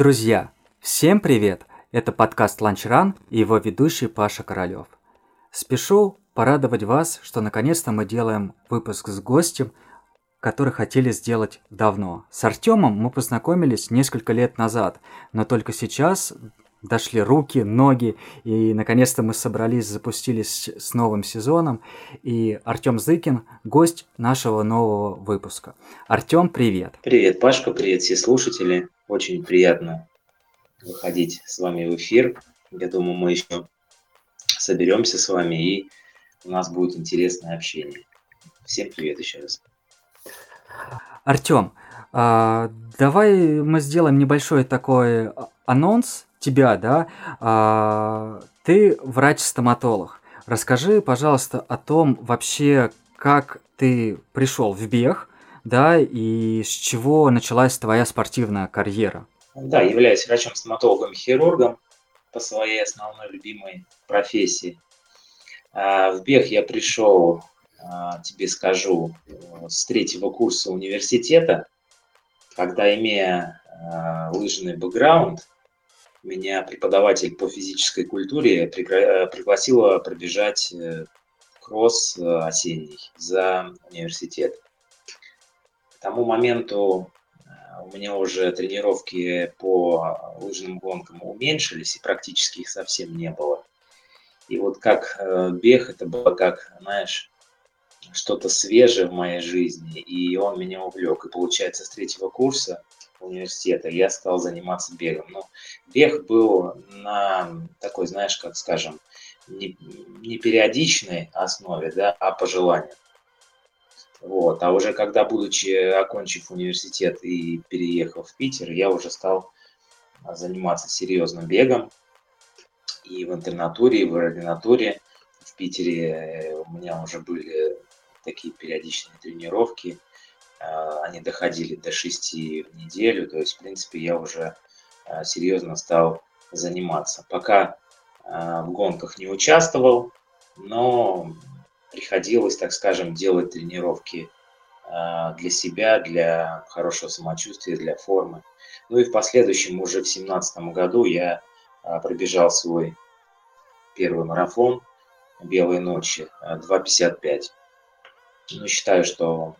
Друзья, всем привет! Это подкаст Lunch Run и его ведущий Паша Королёв. Спешу порадовать вас, что наконец-то мы делаем выпуск с гостем, который хотели сделать давно. С Артемом мы познакомились несколько лет назад, но только сейчас дошли руки, ноги, и наконец-то мы собрались, запустились с новым сезоном, и Артем Зыкин – гость нашего нового выпуска. Артем, привет! Привет, Пашка, привет все слушатели. Очень приятно выходить с вами в эфир. Я думаю, мы еще соберемся с вами, и у нас будет интересное общение. Всем привет еще раз. Артем, а, давай мы сделаем небольшой такой анонс тебя, да. А, ты врач-стоматолог. Расскажи, пожалуйста, о том вообще, как ты пришел в бег, да, и с чего началась твоя спортивная карьера? Да, являюсь врачом-стоматологом-хирургом по своей основной любимой профессии. А, в бег я пришел, а, тебе скажу, с третьего курса университета, когда, имея а, лыжный бэкграунд, меня преподаватель по физической культуре пригласила пробежать э, кросс э, осенний за университет. Тому моменту э, у меня уже тренировки по лыжным гонкам уменьшились, и практически их совсем не было. И вот как э, бег, это было как, знаешь, что-то свежее в моей жизни, и он меня увлек. И получается, с третьего курса университета я стал заниматься бегом. Но бег был на такой, знаешь, как скажем, не, не периодичной основе, да, а по желанию. Вот. А уже когда, будучи, окончив университет и переехав в Питер, я уже стал заниматься серьезным бегом. И в интернатуре, и в ординатуре. В Питере э, у меня уже были такие периодичные тренировки. А, они доходили до 6 в неделю. То есть, в принципе, я уже а, серьезно стал заниматься. Пока а, в гонках не участвовал, но приходилось, так скажем, делать тренировки а, для себя, для хорошего самочувствия, для формы. Ну и в последующем, уже в 2017 году, я а, пробежал свой первый марафон «Белые ночи» 2.55. Ну, считаю, что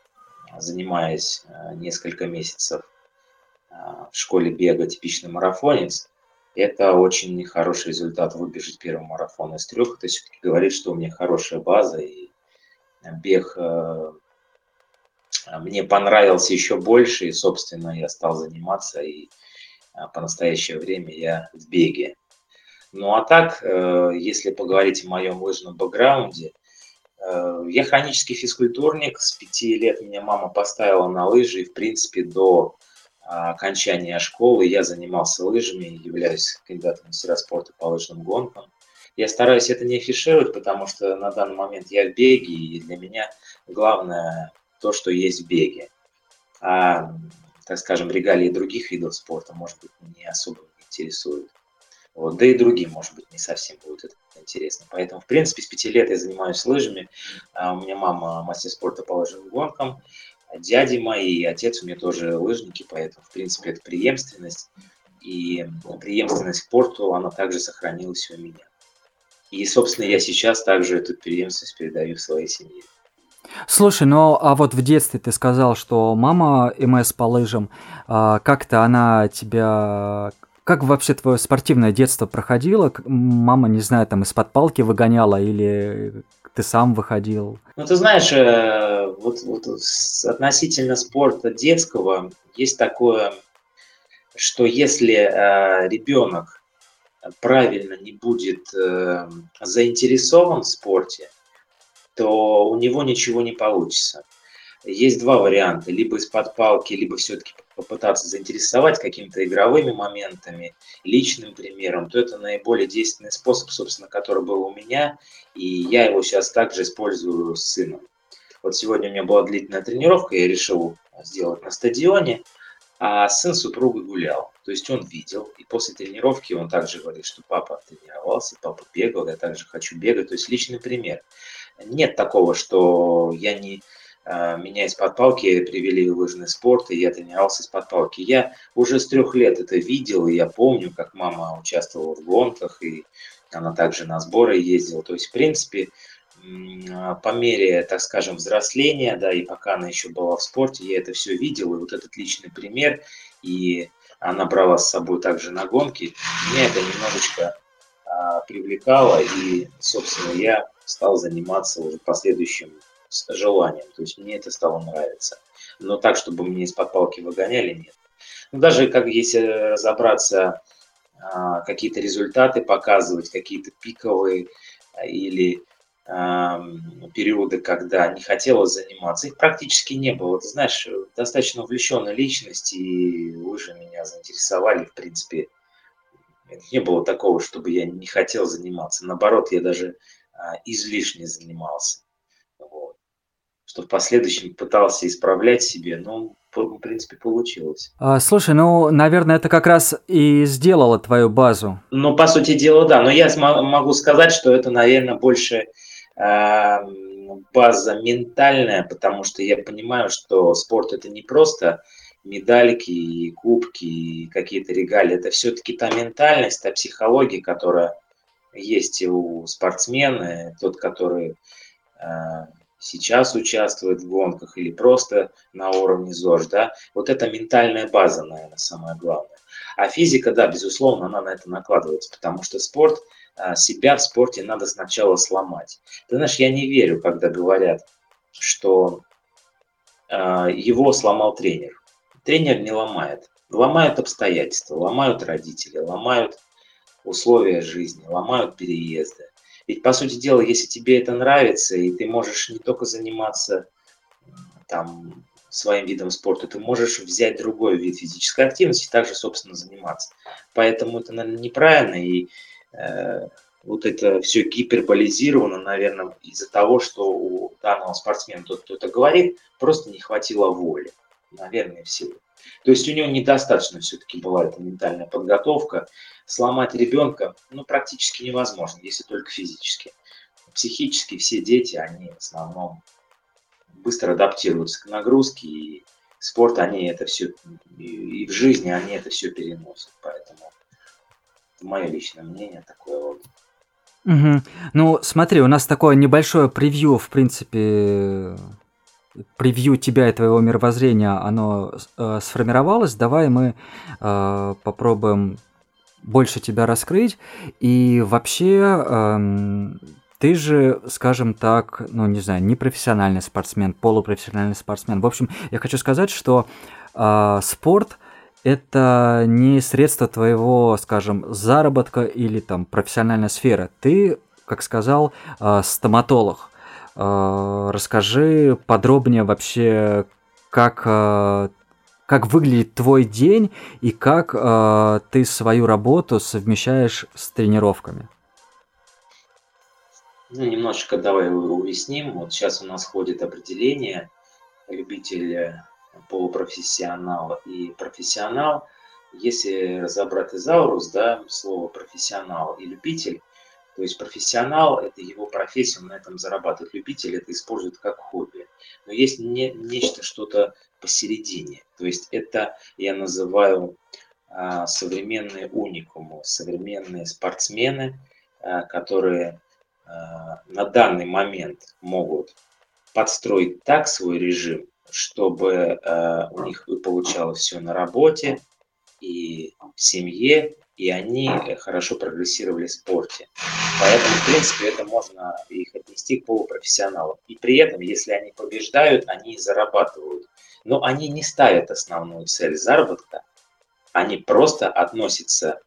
занимаясь несколько месяцев в школе бега типичный марафонец, это очень хороший результат выбежать первый марафон из трех. Это все-таки говорит, что у меня хорошая база, и бег э, мне понравился еще больше, и, собственно, я стал заниматься, и э, по настоящее время я в беге. Ну а так, э, если поговорить о моем лыжном бэкграунде, я хронический физкультурник, с пяти лет меня мама поставила на лыжи, и, в принципе, до окончания школы я занимался лыжами, являюсь кандидатом в мастера спорта по лыжным гонкам. Я стараюсь это не афишировать, потому что на данный момент я в беге, и для меня главное то, что есть в беге. А, так скажем, регалии других видов спорта, может быть, не особо интересуют. Вот, да и другим, может быть, не совсем будет это интересно. Поэтому, в принципе, с пяти лет я занимаюсь лыжами. А у меня мама мастер спорта по лыжным гонкам дяди мои, и отец у меня тоже лыжники, поэтому, в принципе, это преемственность. И преемственность к спорту, она также сохранилась у меня. И, собственно, я сейчас также эту преемственность передаю своей семье. Слушай, ну а вот в детстве ты сказал, что мама МС по лыжам, а, как-то она тебя... Как вообще твое спортивное детство проходило? Мама, не знаю, там из-под палки выгоняла или ты сам выходил? Ну, ты знаешь, э, вот, вот относительно спорта детского есть такое, что если э, ребенок правильно не будет э, заинтересован в спорте, то у него ничего не получится. Есть два варианта, либо из-под палки, либо все-таки попытаться заинтересовать какими-то игровыми моментами, личным примером, то это наиболее действенный способ, собственно, который был у меня, и я его сейчас также использую с сыном. Вот сегодня у меня была длительная тренировка, я решил сделать на стадионе, а сын супруга гулял. То есть он видел, и после тренировки он также говорит, что папа тренировался, папа бегал, я также хочу бегать. То есть личный пример. Нет такого, что я не меня из-под палки привели в лыжный спорт, и я тренировался из-под палки. Я уже с трех лет это видел, и я помню, как мама участвовала в гонках, и она также на сборы ездила. То есть, в принципе, а, по мере, так скажем, взросления, да, и пока она еще была в спорте, я это все видел, и вот этот личный пример, и она брала с собой также на гонки, меня это немножечко а, привлекало, и, собственно, я стал заниматься уже последующим желанием. То есть мне это стало нравиться. Но так, чтобы мне из-под палки выгоняли, нет. Ну, даже как если разобраться, а, какие-то результаты показывать, какие-то пиковые а, или периоды, когда не хотелось заниматься, их практически не было. Ты знаешь, достаточно увлеченная личность, и вы же меня заинтересовали, в принципе, не было такого, чтобы я не хотел заниматься. Наоборот, я даже а, излишне занимался. Что в последующем пытался исправлять себе, но в принципе получилось. А, слушай, ну, наверное, это как раз и сделало твою базу. Ну, по сути дела, да. Но я могу сказать, что это, наверное, больше э, база ментальная, потому что я понимаю, что спорт это не просто медальки и кубки и какие-то регалии. Это все-таки та ментальность, та психология, которая есть у спортсмена, тот, который э, сейчас участвует в гонках или просто на уровне ЗОЖ, да, вот это ментальная база, наверное, самое главное. А физика, да, безусловно, она на это накладывается, потому что спорт, э, себя в спорте надо сначала сломать. Ты знаешь, я не верю, когда говорят, что э, его сломал тренер. Тренер не ломает. Ломают обстоятельства, ломают родители, ломают условия жизни, ломают переезды. Ведь, по сути дела, если тебе это нравится, и ты можешь не только заниматься там, своим видом спорта, ты можешь взять другой вид физической активности и также, собственно, заниматься. Поэтому это, наверное, неправильно, и э, вот это все гиперболизировано, наверное, из-за того, что у данного спортсмена, тот, кто это говорит, просто не хватило воли. Наверное, всего. То есть у него недостаточно все-таки была эта ментальная подготовка. Сломать ребенка ну, практически невозможно, если только физически. Психически все дети, они в основном быстро адаптируются к нагрузке, и спорт, они это все, и в жизни они это все переносят. Поэтому это мое личное мнение такое вот. Угу. Ну, смотри, у нас такое небольшое превью, в принципе, превью тебя и твоего мировоззрения, оно э, сформировалось, давай мы э, попробуем больше тебя раскрыть. И вообще, э, ты же, скажем так, ну не знаю, не профессиональный спортсмен, полупрофессиональный спортсмен. В общем, я хочу сказать, что э, спорт это не средство твоего, скажем, заработка или там профессиональная сфера. Ты, как сказал, э, стоматолог. Э, расскажи подробнее вообще, как, э, как выглядит твой день и как э, ты свою работу совмещаешь с тренировками. Ну, немножечко давай уясним. Вот сейчас у нас ходит определение любитель, полупрофессионал и профессионал. Если разобрать изаурус, да, слово профессионал и любитель, то есть профессионал – это его профессия, он на этом зарабатывает. Любитель это использует как хобби. Но есть не, нечто, что-то посередине. То есть это я называю а, современные уникумы, современные спортсмены, а, которые а, на данный момент могут подстроить так свой режим, чтобы а, у них получалось все на работе и в семье, и они э, хорошо прогрессировали в спорте. Поэтому, в принципе, это можно их отнести к полупрофессионалам. И при этом, если они побеждают, они зарабатывают. Но они не ставят основную цель заработка, они просто относятся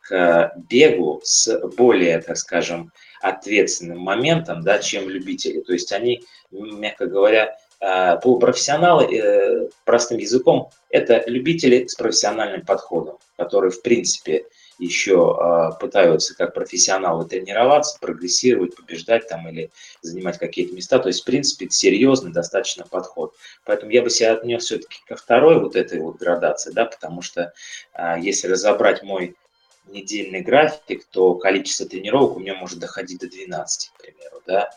к бегу с более, так скажем, ответственным моментом, да, чем любители. То есть они, мягко говоря, э, полупрофессионалы, э, простым языком, это любители с профессиональным подходом, которые, в принципе, еще а, пытаются как профессионалы тренироваться, прогрессировать, побеждать там или занимать какие-то места. То есть, в принципе, это серьезный достаточно подход. Поэтому я бы себя отнес все-таки ко второй вот этой вот градации, да, потому что если разобрать мой недельный график, то количество тренировок у меня может доходить до 12, к примеру, да.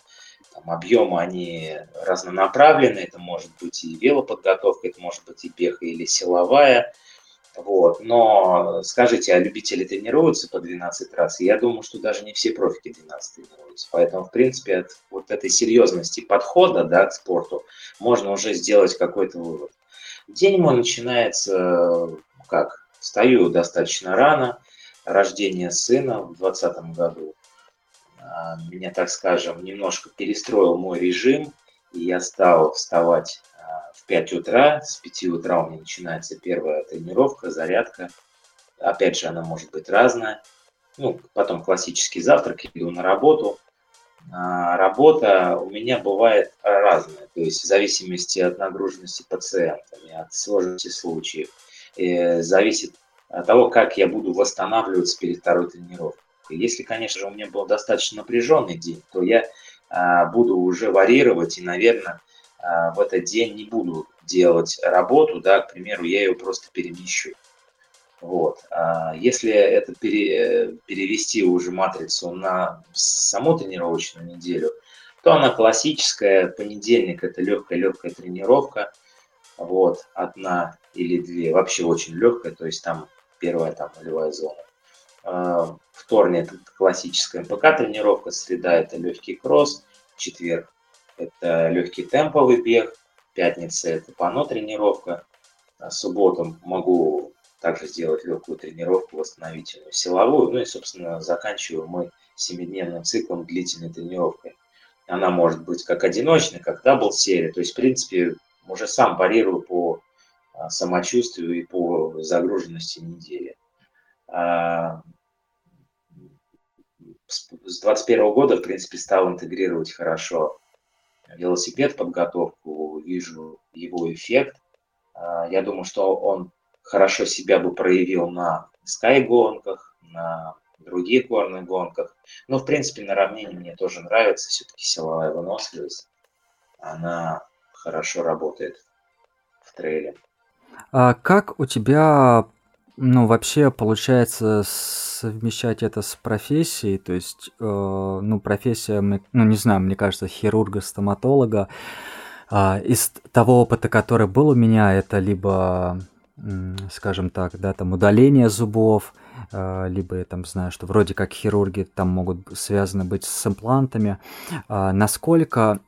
Там, объемы, они разнонаправленные, это может быть и велоподготовка, это может быть и бег или силовая, вот. Но скажите, а любители тренируются по 12 раз? Я думаю, что даже не все профики 12 тренируются. Поэтому, в принципе, от вот этой серьезности подхода да, к спорту можно уже сделать какой-то вывод. День мой начинается как? Встаю достаточно рано, рождение сына в 2020 году. А, меня, так скажем, немножко перестроил мой режим, и я стал вставать а, в 5 утра. С 5 утра у меня начинается первая тренировка, зарядка. Опять же, она может быть разная. Ну, потом классический завтрак, иду на работу. А, работа у меня бывает разная, то есть в зависимости от нагруженности пациентами, от сложности случаев, э, зависит от того, как я буду восстанавливаться перед второй тренировкой. Если, конечно же, у меня был достаточно напряженный день, то я а, буду уже варьировать и, наверное, а, в этот день не буду делать работу, да, к примеру, я ее просто перемещу. Вот. А если это пере, перевести уже матрицу на саму тренировочную неделю, то она классическая. Понедельник – это легкая-легкая тренировка. Вот, одна или две, вообще очень легкая, то есть там первая там нулевая зона. А, вторник – это классическая МПК тренировка, среда – это легкий кросс, четверг – это легкий темповый бег, пятница – это ПАНО тренировка, а субботу могу также сделать легкую тренировку, восстановительную, силовую, ну и, собственно, заканчиваем мы семидневным циклом длительной тренировкой. Она может быть как одиночная, как double серия, то есть, в принципе, уже сам варьирую по а, самочувствию и по загруженности недели. С 2021 года, в принципе, стал интегрировать хорошо велосипед, подготовку, вижу его эффект. А, я думаю, что он хорошо себя бы проявил на скай-гонках, на других горных гонках. Но, в принципе, на равнине мне тоже нравится все-таки силовая выносливость. Она хорошо работает в трейле. А как у тебя, ну, вообще получается совмещать это с профессией? То есть, э, ну, профессия, ну, не знаю, мне кажется, хирурга, стоматолога. А, из того опыта, который был у меня, это либо скажем так, да, там удаление зубов, а, либо я там знаю, что вроде как хирурги там могут связаны быть с имплантами. А, насколько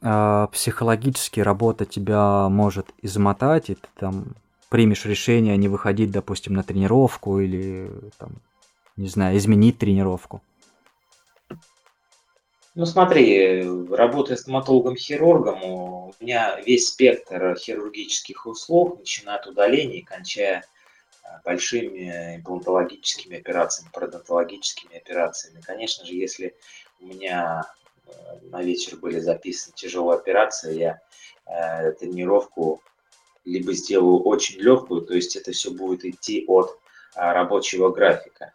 психологически работа тебя может измотать, и ты там примешь решение не выходить, допустим, на тренировку или там, не знаю, изменить тренировку? Ну смотри, работая стоматологом-хирургом, у меня весь спектр хирургических услуг, начиная от удаления и кончая а, большими имплантологическими операциями, пародонтологическими операциями. Конечно же, если у меня э, на вечер были записаны тяжелые операции, я э, тренировку либо сделаю очень легкую, то есть это все будет идти от а, рабочего графика.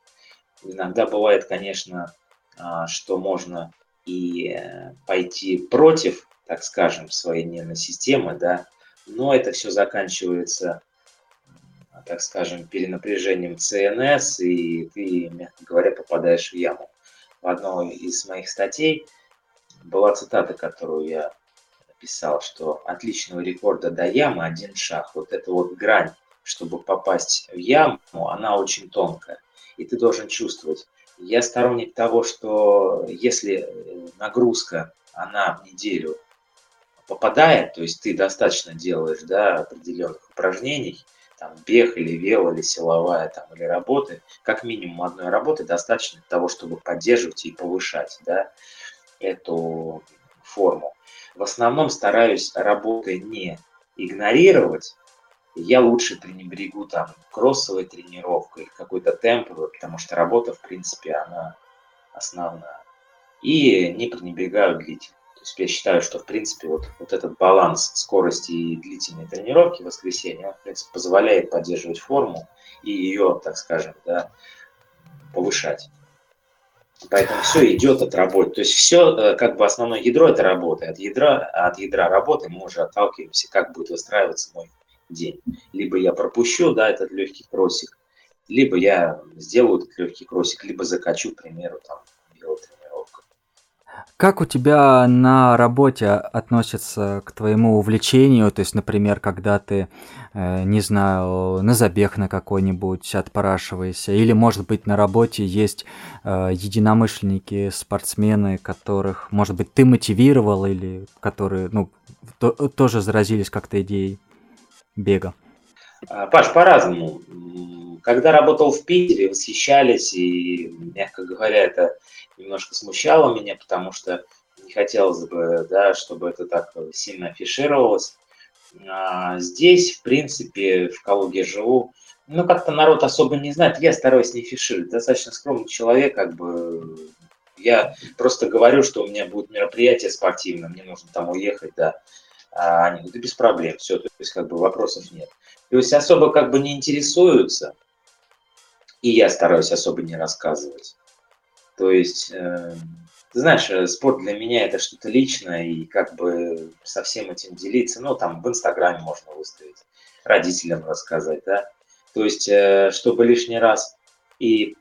Иногда бывает, конечно, а, что можно и э, пойти против, так скажем, своей нервной системы, да, но это все заканчивается, так скажем, перенапряжением ЦНС, и ты, мягко говоря, попадаешь в яму. В одной из моих статей была цитата, которую я писал, что отличного рекорда до ямы один шаг. Вот эта вот грань, чтобы попасть в яму, она очень тонкая. И ты должен чувствовать, я сторонник того, что если э, нагрузка, она в неделю попадает, то есть ты достаточно делаешь да, определенных упражнений, там бег или вело, или силовая, там, или работы, как минимум одной работы достаточно для того, чтобы поддерживать и повышать да, эту форму. В основном стараюсь работы не игнорировать, я лучше пренебрегу там кроссовой тренировкой, какой-то темповой, потому что работа, в принципе, она основная. И не пренебрегаю длительной. То есть я считаю, что, в принципе, вот, вот этот баланс скорости и длительной тренировки в воскресенье, он, в принципе, позволяет поддерживать форму и ее, так скажем, да, повышать. Поэтому все идет от работы. То есть все, э, как бы основное ядро это работа. От ядра, от ядра работы мы уже отталкиваемся, как будет выстраиваться мой день. Либо я пропущу, да, этот легкий кроссик, либо я сделаю этот легкий кроссик, либо закачу, к примеру, там, велотренировку. Как у тебя на работе относятся к твоему увлечению? То есть, например, когда ты, э, не знаю, на забег на какой-нибудь отпрашиваешься, или, может быть, на работе есть э, единомышленники, спортсмены, которых, может быть, ты мотивировал, или которые, ну, то, тоже заразились как-то идеей бега? А, Паш, по-разному. Когда работал в Питере, восхищались, и, мягко говоря, это немножко смущало меня, потому что не хотелось бы, да, чтобы это так сильно афишировалось. А здесь, в принципе, в Калуге живу, ну, как-то народ особо не знает, я стараюсь не фишировать, достаточно скромный человек, как бы, я просто говорю, что у меня будет мероприятие спортивное, мне нужно там уехать, да, а они говорят, да без проблем, все, то есть как бы вопросов нет. То есть особо как бы не интересуются, и я стараюсь особо не рассказывать. То есть, э, ты знаешь, э, спорт для меня это что-то личное, и как бы со всем этим делиться, ну, там в Инстаграме можно выставить, родителям рассказать, да. То есть, э, чтобы лишний раз и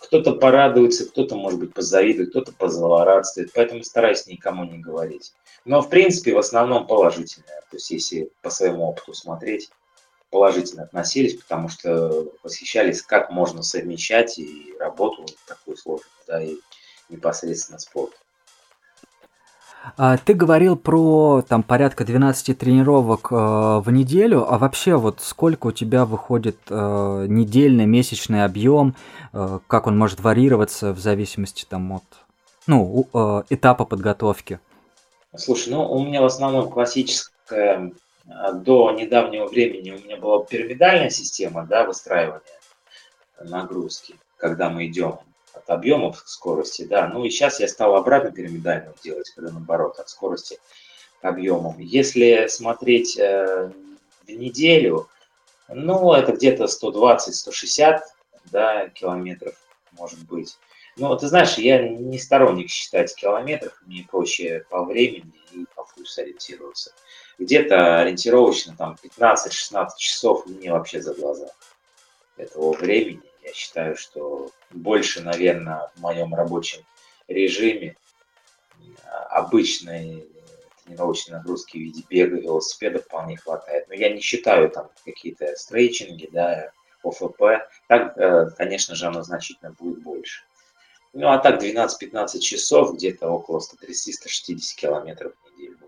кто-то порадуется, кто-то, может быть, позавидует, кто-то позлорадствует, поэтому стараюсь никому не говорить. Но, в принципе, в основном положительное. То есть, если по своему опыту смотреть, положительно относились, потому что восхищались, как можно совмещать и работу такую сложную, да, и непосредственно спорт. А, ты говорил про там порядка 12 тренировок э, в неделю, а вообще вот сколько у тебя выходит э, недельный, месячный объем, э, как он может варьироваться в зависимости там от ну, э, этапа подготовки? Слушай, ну у меня в основном классическая до недавнего времени у меня была пирамидальная система да, выстраивания нагрузки, когда мы идем от объемов к скорости, да. Ну и сейчас я стал обратно пирамидальную делать, когда наоборот, от скорости к объемам. Если смотреть э, в неделю, ну, это где-то 120-160 да, километров, может быть. Ну, ты знаешь, я не сторонник считать километров, мне проще по времени и по вкусу ориентироваться где-то ориентировочно там 15-16 часов мне вообще за глаза этого времени. Я считаю, что больше, наверное, в моем рабочем режиме обычной тренировочной нагрузки в виде бега, велосипеда вполне хватает. Но я не считаю там какие-то стрейчинги, да, ОФП. Так, э, конечно же, оно значительно будет больше. Ну, а так 12-15 часов, где-то около 130-160 километров в неделю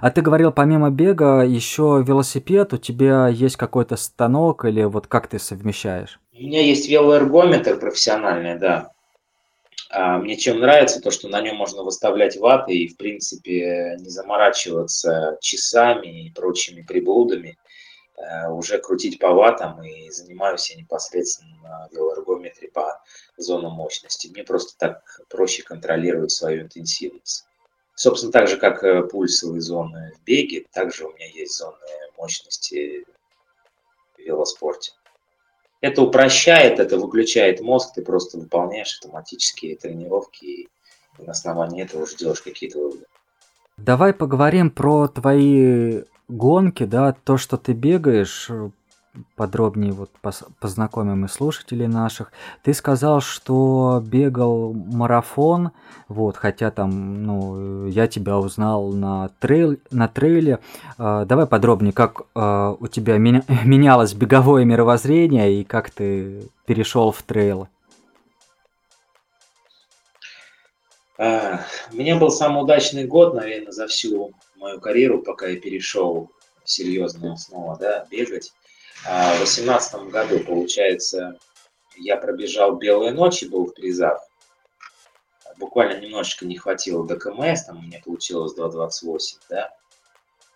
а ты говорил, помимо бега, еще велосипед, у тебя есть какой-то станок или вот как ты совмещаешь? У меня есть велоэргометр профессиональный, да. А мне чем нравится, то, что на нем можно выставлять ваты и, в принципе, не заморачиваться часами и прочими приблудами, уже крутить по ватам и занимаюсь я непосредственно на велоэргометре по зону мощности. Мне просто так проще контролировать свою интенсивность. Собственно, так же, как э, пульсовые зоны в беге, также у меня есть зоны мощности в велоспорте. Это упрощает, это выключает мозг, ты просто выполняешь автоматические тренировки и на основании этого уже делаешь какие-то выводы. Давай поговорим про твои гонки, да, то, что ты бегаешь, подробнее вот познакомим и слушателей наших. Ты сказал, что бегал марафон, вот, хотя там, ну, я тебя узнал на, трейл, на трейле. А, давай подробнее, как а, у тебя меня, менялось беговое мировоззрение и как ты перешел в трейл. А, у меня был самый удачный год, наверное, за всю мою карьеру, пока я перешел серьезно снова, да, бегать. А в 2018 году, получается, я пробежал «Белые ночи», был в призах. Буквально немножечко не хватило до КМС, там у меня получилось 2.28, да.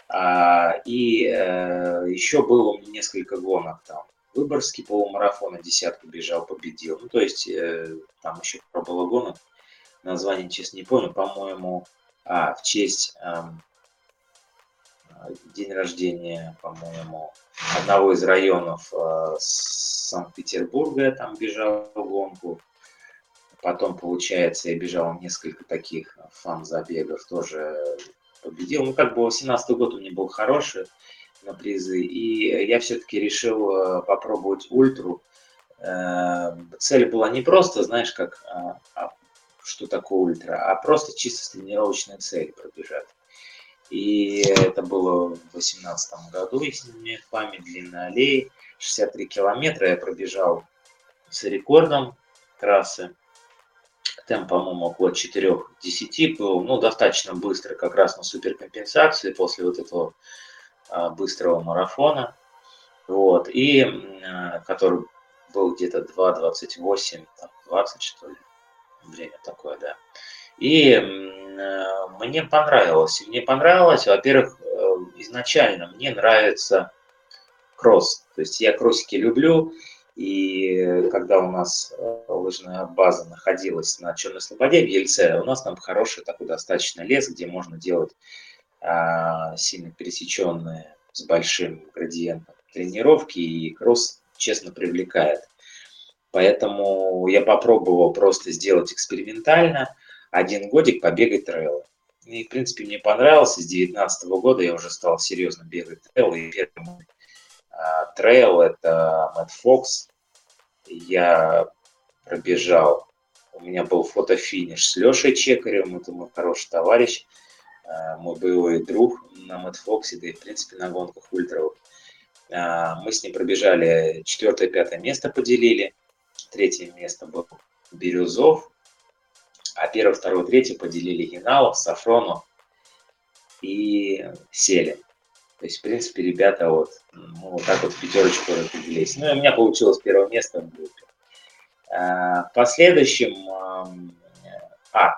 А, и э, еще было у меня несколько гонок там. Выборгский полумарафон, десятку бежал, победил. Ну, то есть, э, там еще было гонок, название, честно, не помню, по-моему, а, в честь э, день рождения, по-моему, одного из районов э, Санкт-Петербурга, я там бежал в гонку. Потом, получается, я бежал несколько таких фан-забегов, тоже победил. Ну, как бы 18 год у меня был хороший на призы, и я все-таки решил э, попробовать ультру. Э, цель была не просто, знаешь, как а, что такое ультра, а просто чисто с тренировочной целью пробежать. И это было в 2018 году, если не мне память, длина аллеи, 63 километра я пробежал с рекордом трассы. Темп, по-моему, около 4-10 был, ну, достаточно быстро, как раз на суперкомпенсации после вот этого а, быстрого марафона. Вот, и а, который был где-то 2.28, 20 что ли, время такое, да. И мне понравилось. Мне понравилось, во-первых, э, изначально мне нравится кросс. То есть я кроссики люблю, и когда у нас э, лыжная база находилась на Черной Слободе в Ельце, у нас там хороший такой достаточно лес, где можно делать а, сильно пересеченные с большим градиентом тренировки, и кросс, честно, привлекает. Поэтому я попробовал просто сделать экспериментально один годик побегать трейлы. И, в принципе, мне понравилось. С 2019 года я уже стал серьезно бегать трейлы. И первый мой а, трейл – это Мэтт Фокс. Я пробежал. У меня был фотофиниш с Лешей Чекаревым. Это мой хороший товарищ, а, мой боевой друг на Мэтт Фоксе, да и, в принципе, на гонках ультровых. А, мы с ним пробежали четвертое-пятое место поделили – Третье место был Бирюзов, а первое, второе, третье поделили Геналов, Сафронов и Селин. То есть, в принципе, ребята вот, ну, вот так вот в пятерочку распределились. Ну, и у меня получилось первое место в группе. А, в последующем, а,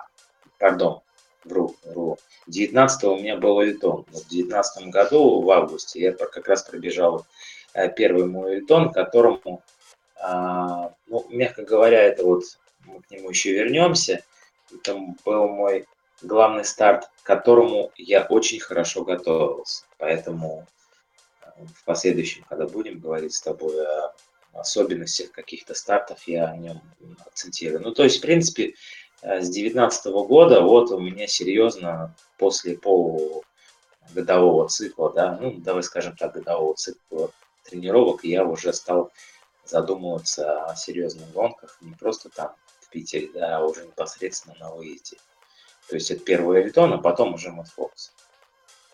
пардон, вру, вру. 19 у меня был Эльтон. В 19 году, в августе, я как раз пробежал э, первый мой Эльтон, которому а, ну, мягко говоря, это вот мы к нему еще вернемся. Это был мой главный старт, к которому я очень хорошо готовился. Поэтому э, в последующем, когда будем говорить с тобой о особенностях каких-то стартов, я о нем акцентирую. Ну, то есть, в принципе, э, с 2019 года вот у меня серьезно после полугодового цикла, да, ну, давай скажем так, годового цикла тренировок, я уже стал задумываться о серьезных гонках, не просто там в Питере, да, уже непосредственно на выезде. То есть это первый Элитон, а потом уже Мэтт Фокс.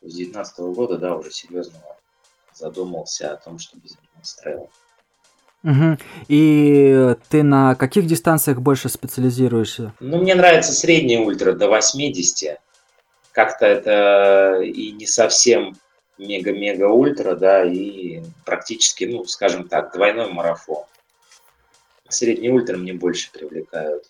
С 2019 года, да, уже серьезно задумался о том, чтобы заниматься трейлом. Угу. И ты на каких дистанциях больше специализируешься? Ну, мне нравится средний ультра до 80. Как-то это и не совсем мега-мега-ультра, да, и практически, ну, скажем так, двойной марафон. Средний ультра мне больше привлекают.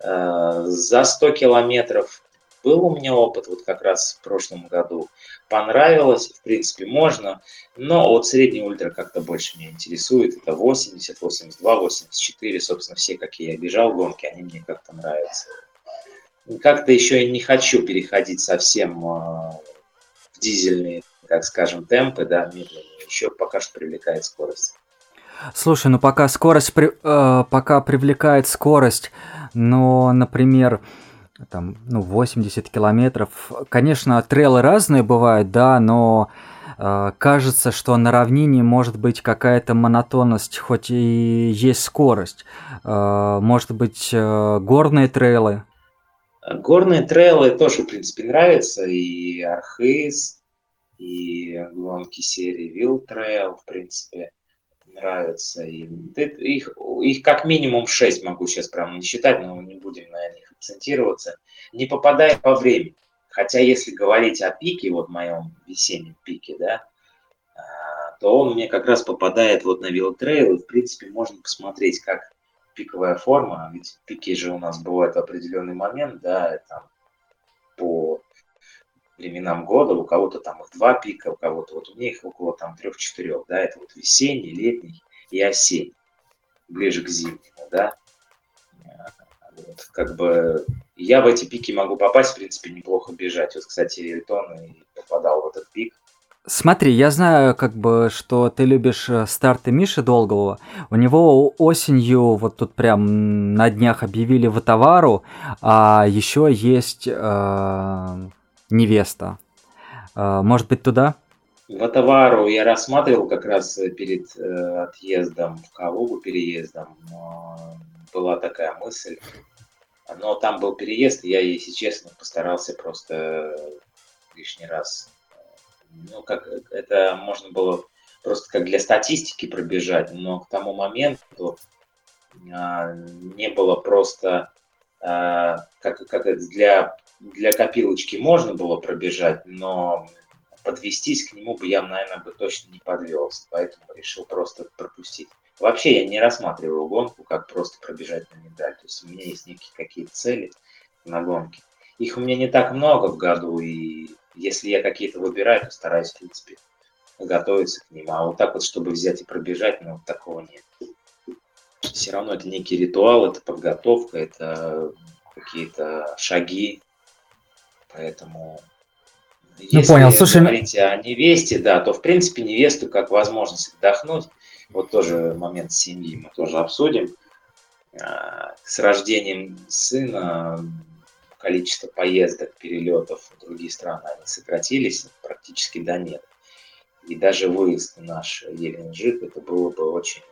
Э, за 100 километров был у меня опыт вот как раз в прошлом году. Понравилось, в принципе, можно, но вот средний ультра как-то больше меня интересует. Это 80, 82, 84, собственно, все, какие я бежал гонки, они мне как-то нравятся. Как-то еще и не хочу переходить совсем э, в дизельные так скажем, темпы, да, медленнее, еще пока что привлекает скорость. Слушай, ну пока скорость, при, э, пока привлекает скорость, но, например, там, ну, 80 километров, конечно, трейлы разные бывают, да, но э, кажется, что на равнине может быть какая-то монотонность, хоть и есть скорость. Э, может быть, э, горные трейлы. Горные трейлы тоже, в принципе, нравятся, и Архыз, и гонки серии Will Trail, в принципе, нравятся. И их, их как минимум 6 могу сейчас прямо не считать, но не будем на них акцентироваться. Не попадая по времени. Хотя если говорить о пике, вот моем весеннем пике, да, а, то он мне как раз попадает вот на Trail, и в принципе можно посмотреть, как пиковая форма, ведь пики же у нас бывают в определенный момент, да, там по временам года, у кого-то там их два пика, у кого-то вот у меня их около там трех-четырех, да, это вот весенний, летний и осенний, ближе к зимнему, да. Вот, как бы я в эти пики могу попасть, в принципе, неплохо бежать. Вот, кстати, Эльтон и попадал в этот пик. Смотри, я знаю, как бы, что ты любишь э, старты Миши Долгого. У него осенью, вот тут прям на днях объявили в товару, а еще есть э, невеста. А, может быть, туда? Ватавару я рассматривал как раз перед э, отъездом в Калугу, переездом. Была такая мысль. Но там был переезд, и я, если честно, постарался просто лишний раз. Ну, как это можно было просто как для статистики пробежать, но к тому моменту а, не было просто а, как, как для, для копилочки можно было пробежать, но подвестись к нему бы я, наверное, бы точно не подвелся, поэтому решил просто пропустить. Вообще я не рассматриваю гонку как просто пробежать на медаль, то есть у меня есть некие какие-то цели на гонке. Их у меня не так много в году, и если я какие-то выбираю, то стараюсь, в принципе, готовиться к ним. А вот так вот, чтобы взять и пробежать, ну, такого нет. Все равно это некий ритуал, это подготовка, это какие-то шаги. Поэтому ну, если понял. Слушай, говорить о невесте, да, то, в принципе, невесту как возможность отдохнуть. Вот тоже момент семьи мы тоже обсудим. А, с рождением сына количество поездок, перелетов в другие страны, они сократились практически до нет. И даже выезд наш Еленджик, это было бы очень,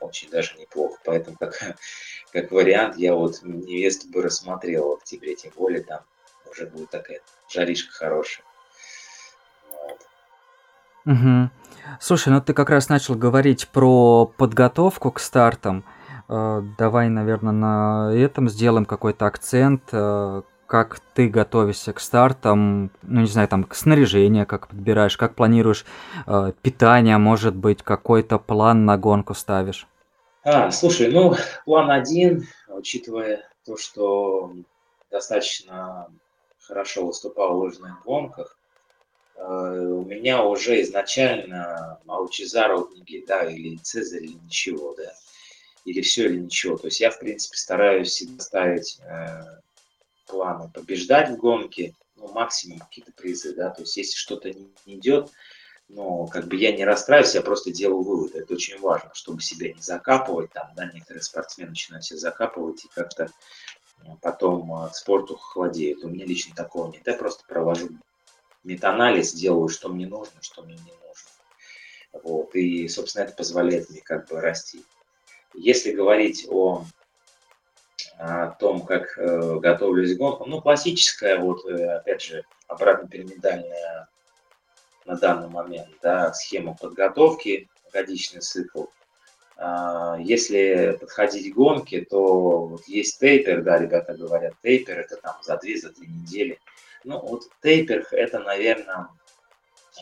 очень даже неплохо. Поэтому как, как вариант я вот невесту бы рассмотрел в октябре, тем более там уже будет такая жаришка хорошая. Вот. Угу. Слушай, ну ты как раз начал говорить про подготовку к стартам. Э, давай, наверное, на этом сделаем какой-то акцент. Э, как ты готовишься к стартам, ну не знаю, там к снаряжению, как подбираешь, как планируешь э, питание, может быть, какой-то план на гонку ставишь? А, слушай, ну, план один, учитывая то, что достаточно хорошо выступал в лыжных гонках, э, у меня уже изначально Аучезаро да, или Цезарь, или ничего, да, или все, или ничего. То есть я, в принципе, стараюсь всегда ставить э, планы побеждать в гонке, ну, максимум какие-то призы, да, то есть если что-то не идет, но как бы я не расстраиваюсь, я просто делаю выводы. Это очень важно, чтобы себя не закапывать. Там, да, некоторые спортсмены начинают себя закапывать и как-то потом э, к спорту холодеют. У меня лично такого нет. Я просто провожу метаанализ, делаю, что мне нужно, что мне не нужно. Вот. И, собственно, это позволяет мне как бы расти. Если говорить о о том, как э, готовлюсь к гонкам. Ну, классическая, вот, э, опять же, обратно-пирамидальная на данный момент, да, схема подготовки, годичный цикл. А, если подходить к гонке, то вот есть тейпер, да, ребята говорят, тейпер это там за 2-3 за недели. Ну, вот тейпер это, наверное,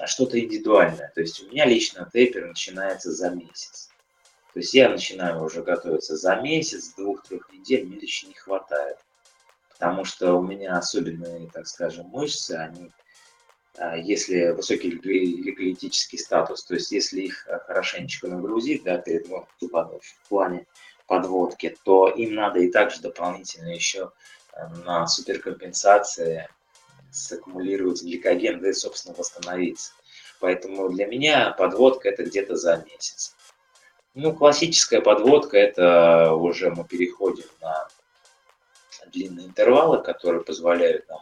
что-то индивидуальное. То есть у меня лично тейпер начинается за месяц. То есть я начинаю уже готовиться за месяц, двух-трех недель, мне еще не хватает. Потому что у меня особенные, так скажем, мышцы, они, если высокий легалитический статус, то есть если их а, хорошенечко нагрузить, да, перед ну, в плане подводки, то им надо и также дополнительно еще а, на суперкомпенсации саккумулировать гликоген, да и, собственно, восстановиться. Поэтому для меня подводка это где-то за месяц. Ну, классическая подводка – это уже мы переходим на длинные интервалы, которые позволяют нам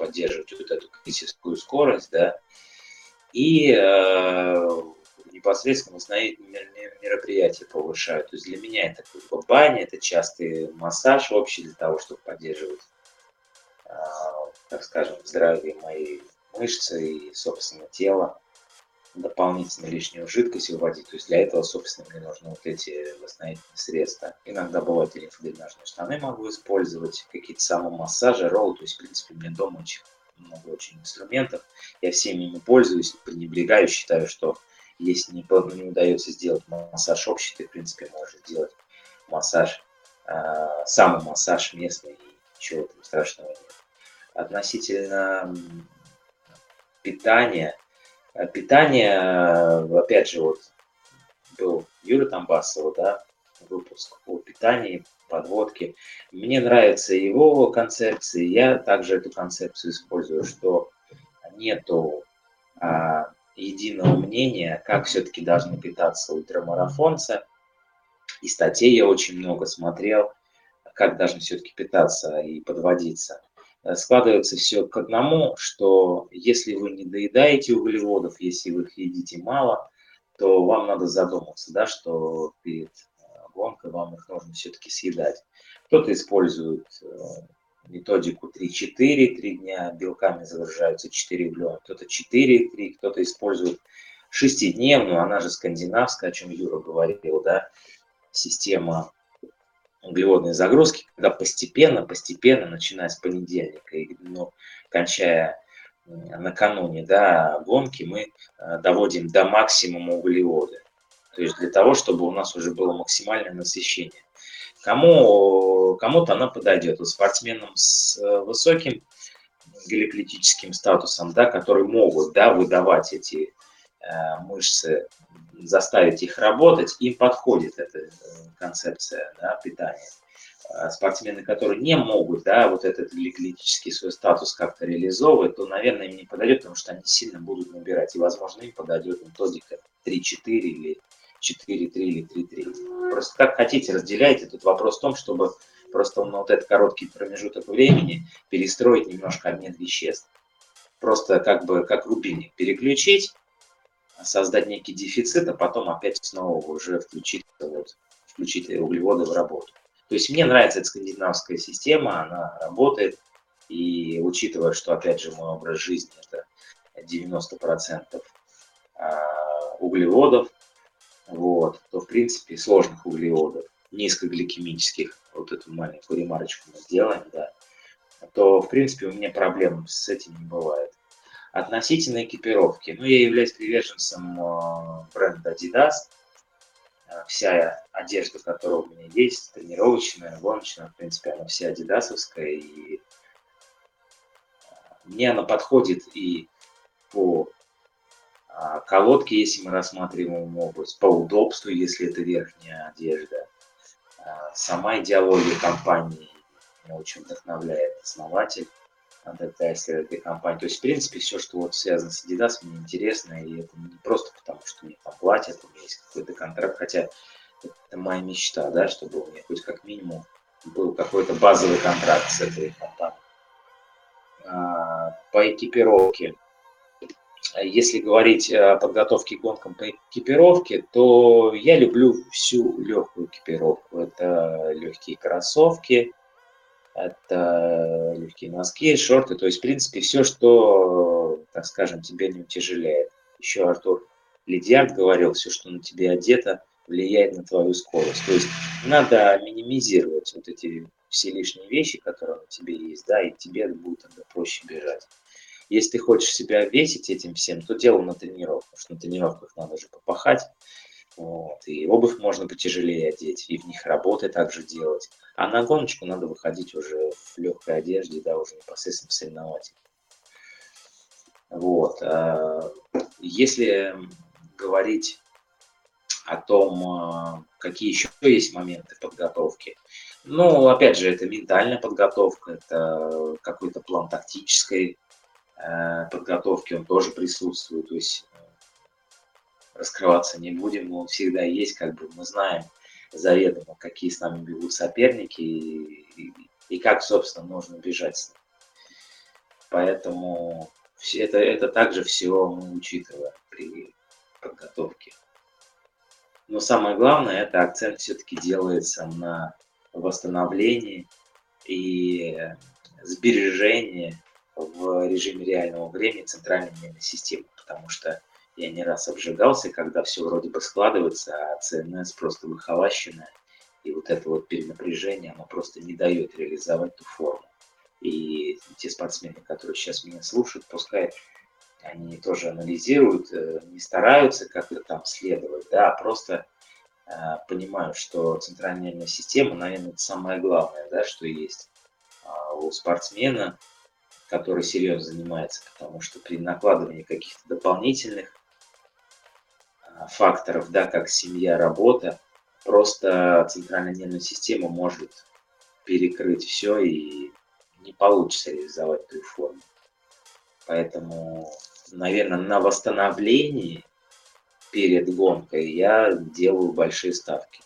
поддерживать вот эту критическую скорость, да, и э, непосредственно мероприятия повышают. То есть для меня это как бы баня, это частый массаж общий для того, чтобы поддерживать, э, так скажем, здравие моей мышцы и, собственно, тела дополнительно лишнюю жидкость выводить. То есть для этого, собственно, мне нужны вот эти восстановительные средства. Иногда бывают лимфодренажные штаны могу использовать, какие-то самомассажи, ролл. То есть, в принципе, меня дома очень много очень инструментов. Я всеми ими пользуюсь, пренебрегаю, считаю, что если не, не удается сделать массаж общий, ты, в принципе, можешь сделать массаж, э, самый массаж местный, и ничего там страшного нет. Относительно питания – питание, э, опять же, вот был Юра Тамбасова, да, выпуск о питании, подводке. Мне нравится его концепция, я также эту концепцию использую, что нету а, единого мнения, как все-таки должны питаться ультрамарафонцы. И статей я очень много смотрел, как должны все-таки питаться и подводиться. Э, складывается все к одному, что если вы не доедаете углеводов, если вы их едите мало, то вам надо задуматься, да, что перед э, гонкой вам их нужно все-таки съедать. Кто-то использует э, методику 3-4, 3 дня белками загружаются 4 углевода, кто-то 4-3, кто-то использует шестидневную, она же скандинавская, о чем Юра говорил, да, система углеводной загрузки, когда постепенно, постепенно, начиная с понедельника и ну, кончая накануне да, гонки, мы э, доводим до максимума углеводы. То есть для того, чтобы у нас уже было максимальное насыщение. Кому, кому-то она подойдет. У спортсменам с э, высоким гликолитическим статусом, да, которые могут да, выдавать эти мышцы, заставить их работать, им подходит эта э, концепция да, питания. А спортсмены, которые не могут, да, вот этот гликолитический свой статус как-то реализовывать, то, наверное, им не подойдет, потому что они сильно будут набирать. И, возможно, им подойдет методика 3-4 или 4-3 или 3-3. Просто как хотите, разделяйте. Тут вопрос в том, чтобы просто на вот этот короткий промежуток времени перестроить немножко обмен веществ. Просто как бы как рубильник переключить, создать некий дефицит, а потом опять снова уже включить, вот, включить углеводы в работу. То есть мне нравится эта скандинавская система, она работает, и учитывая, что, опять же, мой образ жизни – это 90% а, углеводов, вот, то, в принципе, сложных углеводов, низкогликемических, вот эту маленькую ремарочку мы сделаем, да, то, в принципе, у меня проблем с этим не бывает. Относительно экипировки, ну, я являюсь приверженцем а, бренда Adidas, а, вся одежда, которая у меня есть, тренировочная, гоночная, в принципе, она вся адидасовская, и мне она подходит и по а, колодки, если мы рассматриваем область, по удобству, если это верхняя одежда. Сама идеология компании меня очень вдохновляет основатель Тайслер этой компании. То есть, в принципе, все, что вот связано с Adidas, мне интересно, и это не просто потому, что мне там платят, у меня есть какой-то контракт, хотя это моя мечта, да, чтобы у меня хоть как минимум был какой-то базовый контракт с этой компанией. А, по экипировке если говорить о подготовке к гонкам по экипировке, то я люблю всю легкую экипировку. Это легкие кроссовки, это легкие носки, шорты, то есть, в принципе, все, что, так скажем, тебя не утяжеляет. Еще Артур Лидиард говорил, все, что на тебе одето, влияет на твою скорость. То есть надо минимизировать вот эти все лишние вещи, которые на тебе есть, да, и тебе будет тогда проще бежать. Если ты хочешь себя весить этим всем, то дело на тренировках, потому что на тренировках надо же попахать. Вот, и обувь можно потяжелее одеть, и в них работы также делать. А на гоночку надо выходить уже в легкой одежде, да, уже непосредственно соревновать. Вот. А, если говорить о том, а, какие еще есть моменты подготовки, ну, опять же, это ментальная подготовка, это какой-то план тактической Э, подготовки он тоже присутствует, то есть э, раскрываться не будем, но он всегда есть, как бы мы знаем заведомо, какие с нами бегут соперники и, и, и как, собственно, нужно бежать с ними. Поэтому все это, это также все мы учитываем при подготовке. Но самое главное, это акцент все-таки делается на восстановлении и сбережении в режиме реального времени центральной нервной системы, потому что я не раз обжигался, когда все вроде бы складывается, а ЦНС просто выхолащенная, и вот это вот перенапряжение, оно просто не дает реализовать ту форму. И те спортсмены, которые сейчас меня слушают, пускай они тоже анализируют, э, не стараются как-то там следовать, да, а просто э, понимают, что центральная нервная система, наверное, это самое главное, да, что есть а у спортсмена, который серьезно занимается, потому что при накладывании каких-то дополнительных факторов, да, как семья, работа, просто центральная нервная система может перекрыть все и не получится реализовать ту форму. Поэтому, наверное, на восстановлении перед гонкой я делаю большие ставки,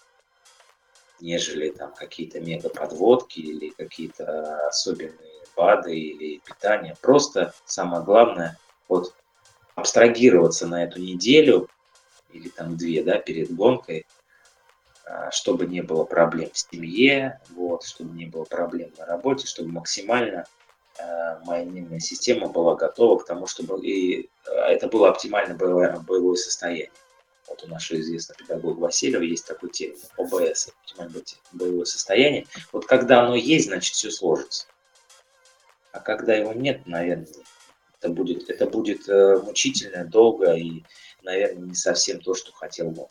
нежели там какие-то мегаподводки или какие-то особенные БАДы или питание. Просто самое главное, вот абстрагироваться на эту неделю или там две, да, перед гонкой, а, чтобы не было проблем в семье, вот, чтобы не было проблем на работе, чтобы максимально э, моя нервная система была готова к тому, чтобы и это было оптимальное боевое, боевое состояние. Вот у нашего известного педагога Васильева есть такой термин ОБС, оптимальное боевое состояние. Вот когда оно есть, значит все сложится. А когда его нет, наверное, это будет, это будет э, мучительно, долго и, наверное, не совсем то, что хотел бы.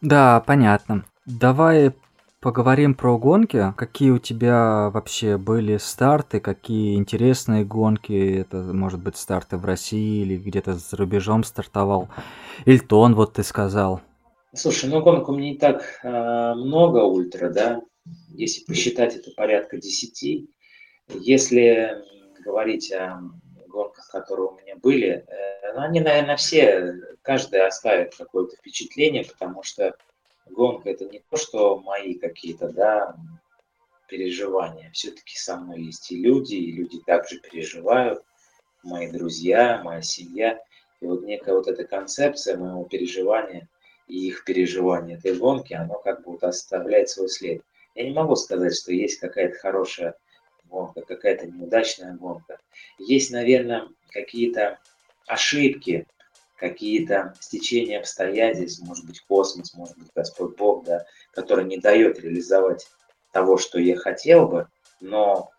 Да, понятно. Давай поговорим про гонки. Какие у тебя вообще были старты, какие интересные гонки? Это, может быть, старты в России или где-то за рубежом стартовал. Ильтон, вот ты сказал. Слушай, ну гонок у меня не так э, много ультра, да. Если посчитать, это порядка десяти. Если говорить о гонках, которые у меня были, э, ну, они, наверное, все, каждый оставит какое-то впечатление, потому что гонка это не то, что мои какие-то, да, переживания. Все-таки со мной есть и люди, и люди также переживают, мои друзья, моя семья. И вот некая вот эта концепция моего переживания и их переживания этой гонки, оно как бы вот оставляет свой след. Я не могу сказать, что есть какая-то хорошая гонка, какая-то неудачная гонка. Есть, наверное, какие-то ошибки, какие-то стечения обстоятельств, может быть, космос, может быть, Господь Бог, да, который не дает реализовать того, что я хотел бы, но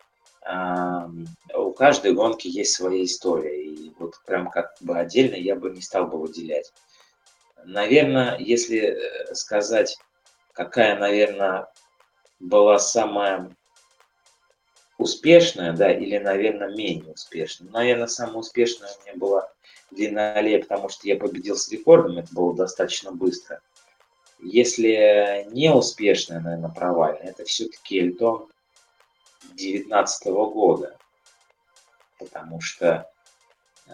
э, у каждой гонки есть своя история, и вот прям как бы отдельно я бы не стал бы выделять. Наверное, если э, сказать, какая, наверное, была самая успешная, да, или, наверное, менее успешная. Наверное, самая успешная у меня была длинноле, потому что я победил с рекордом, это было достаточно быстро. Если не успешная, наверное, провальная, это все-таки Эльтон 2019 года, потому что э,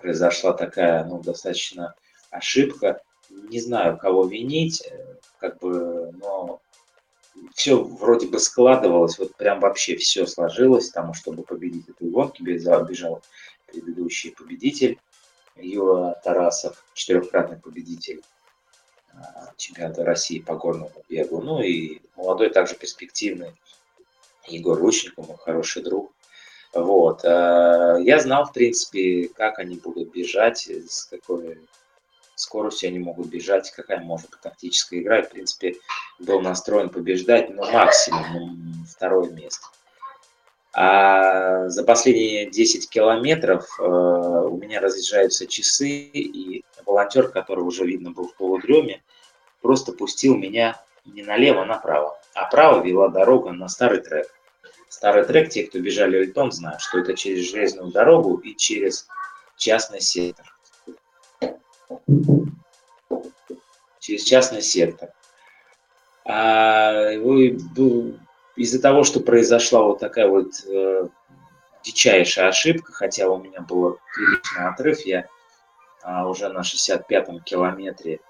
произошла такая, ну, достаточно ошибка. Не знаю, кого винить, э, как бы, но все вроде бы складывалось, вот прям вообще все сложилось, тому, чтобы победить эту гонку, бежал предыдущий победитель Юра Тарасов, четырехкратный победитель а, чемпионата России по горному бегу, ну и молодой также перспективный Егор Ручников, мой хороший друг. Вот. А, я знал, в принципе, как они будут бежать, с какой скоростью они могут бежать, какая может быть тактическая игра. И, в принципе, был настроен побеждать, но максимум ну, второе место. А за последние 10 километров э, у меня разъезжаются часы, и волонтер, который уже видно был в полудреме, просто пустил меня не налево, а направо. А право вела дорога на старый трек. Старый трек, те, кто бежали Эльтон, знают, что это через железную дорогу и через частный сектор через частный сектор. А из-за того, что произошла вот такая вот э, дичайшая ошибка, хотя у меня был приличный отрыв, я а, уже на 65-м километре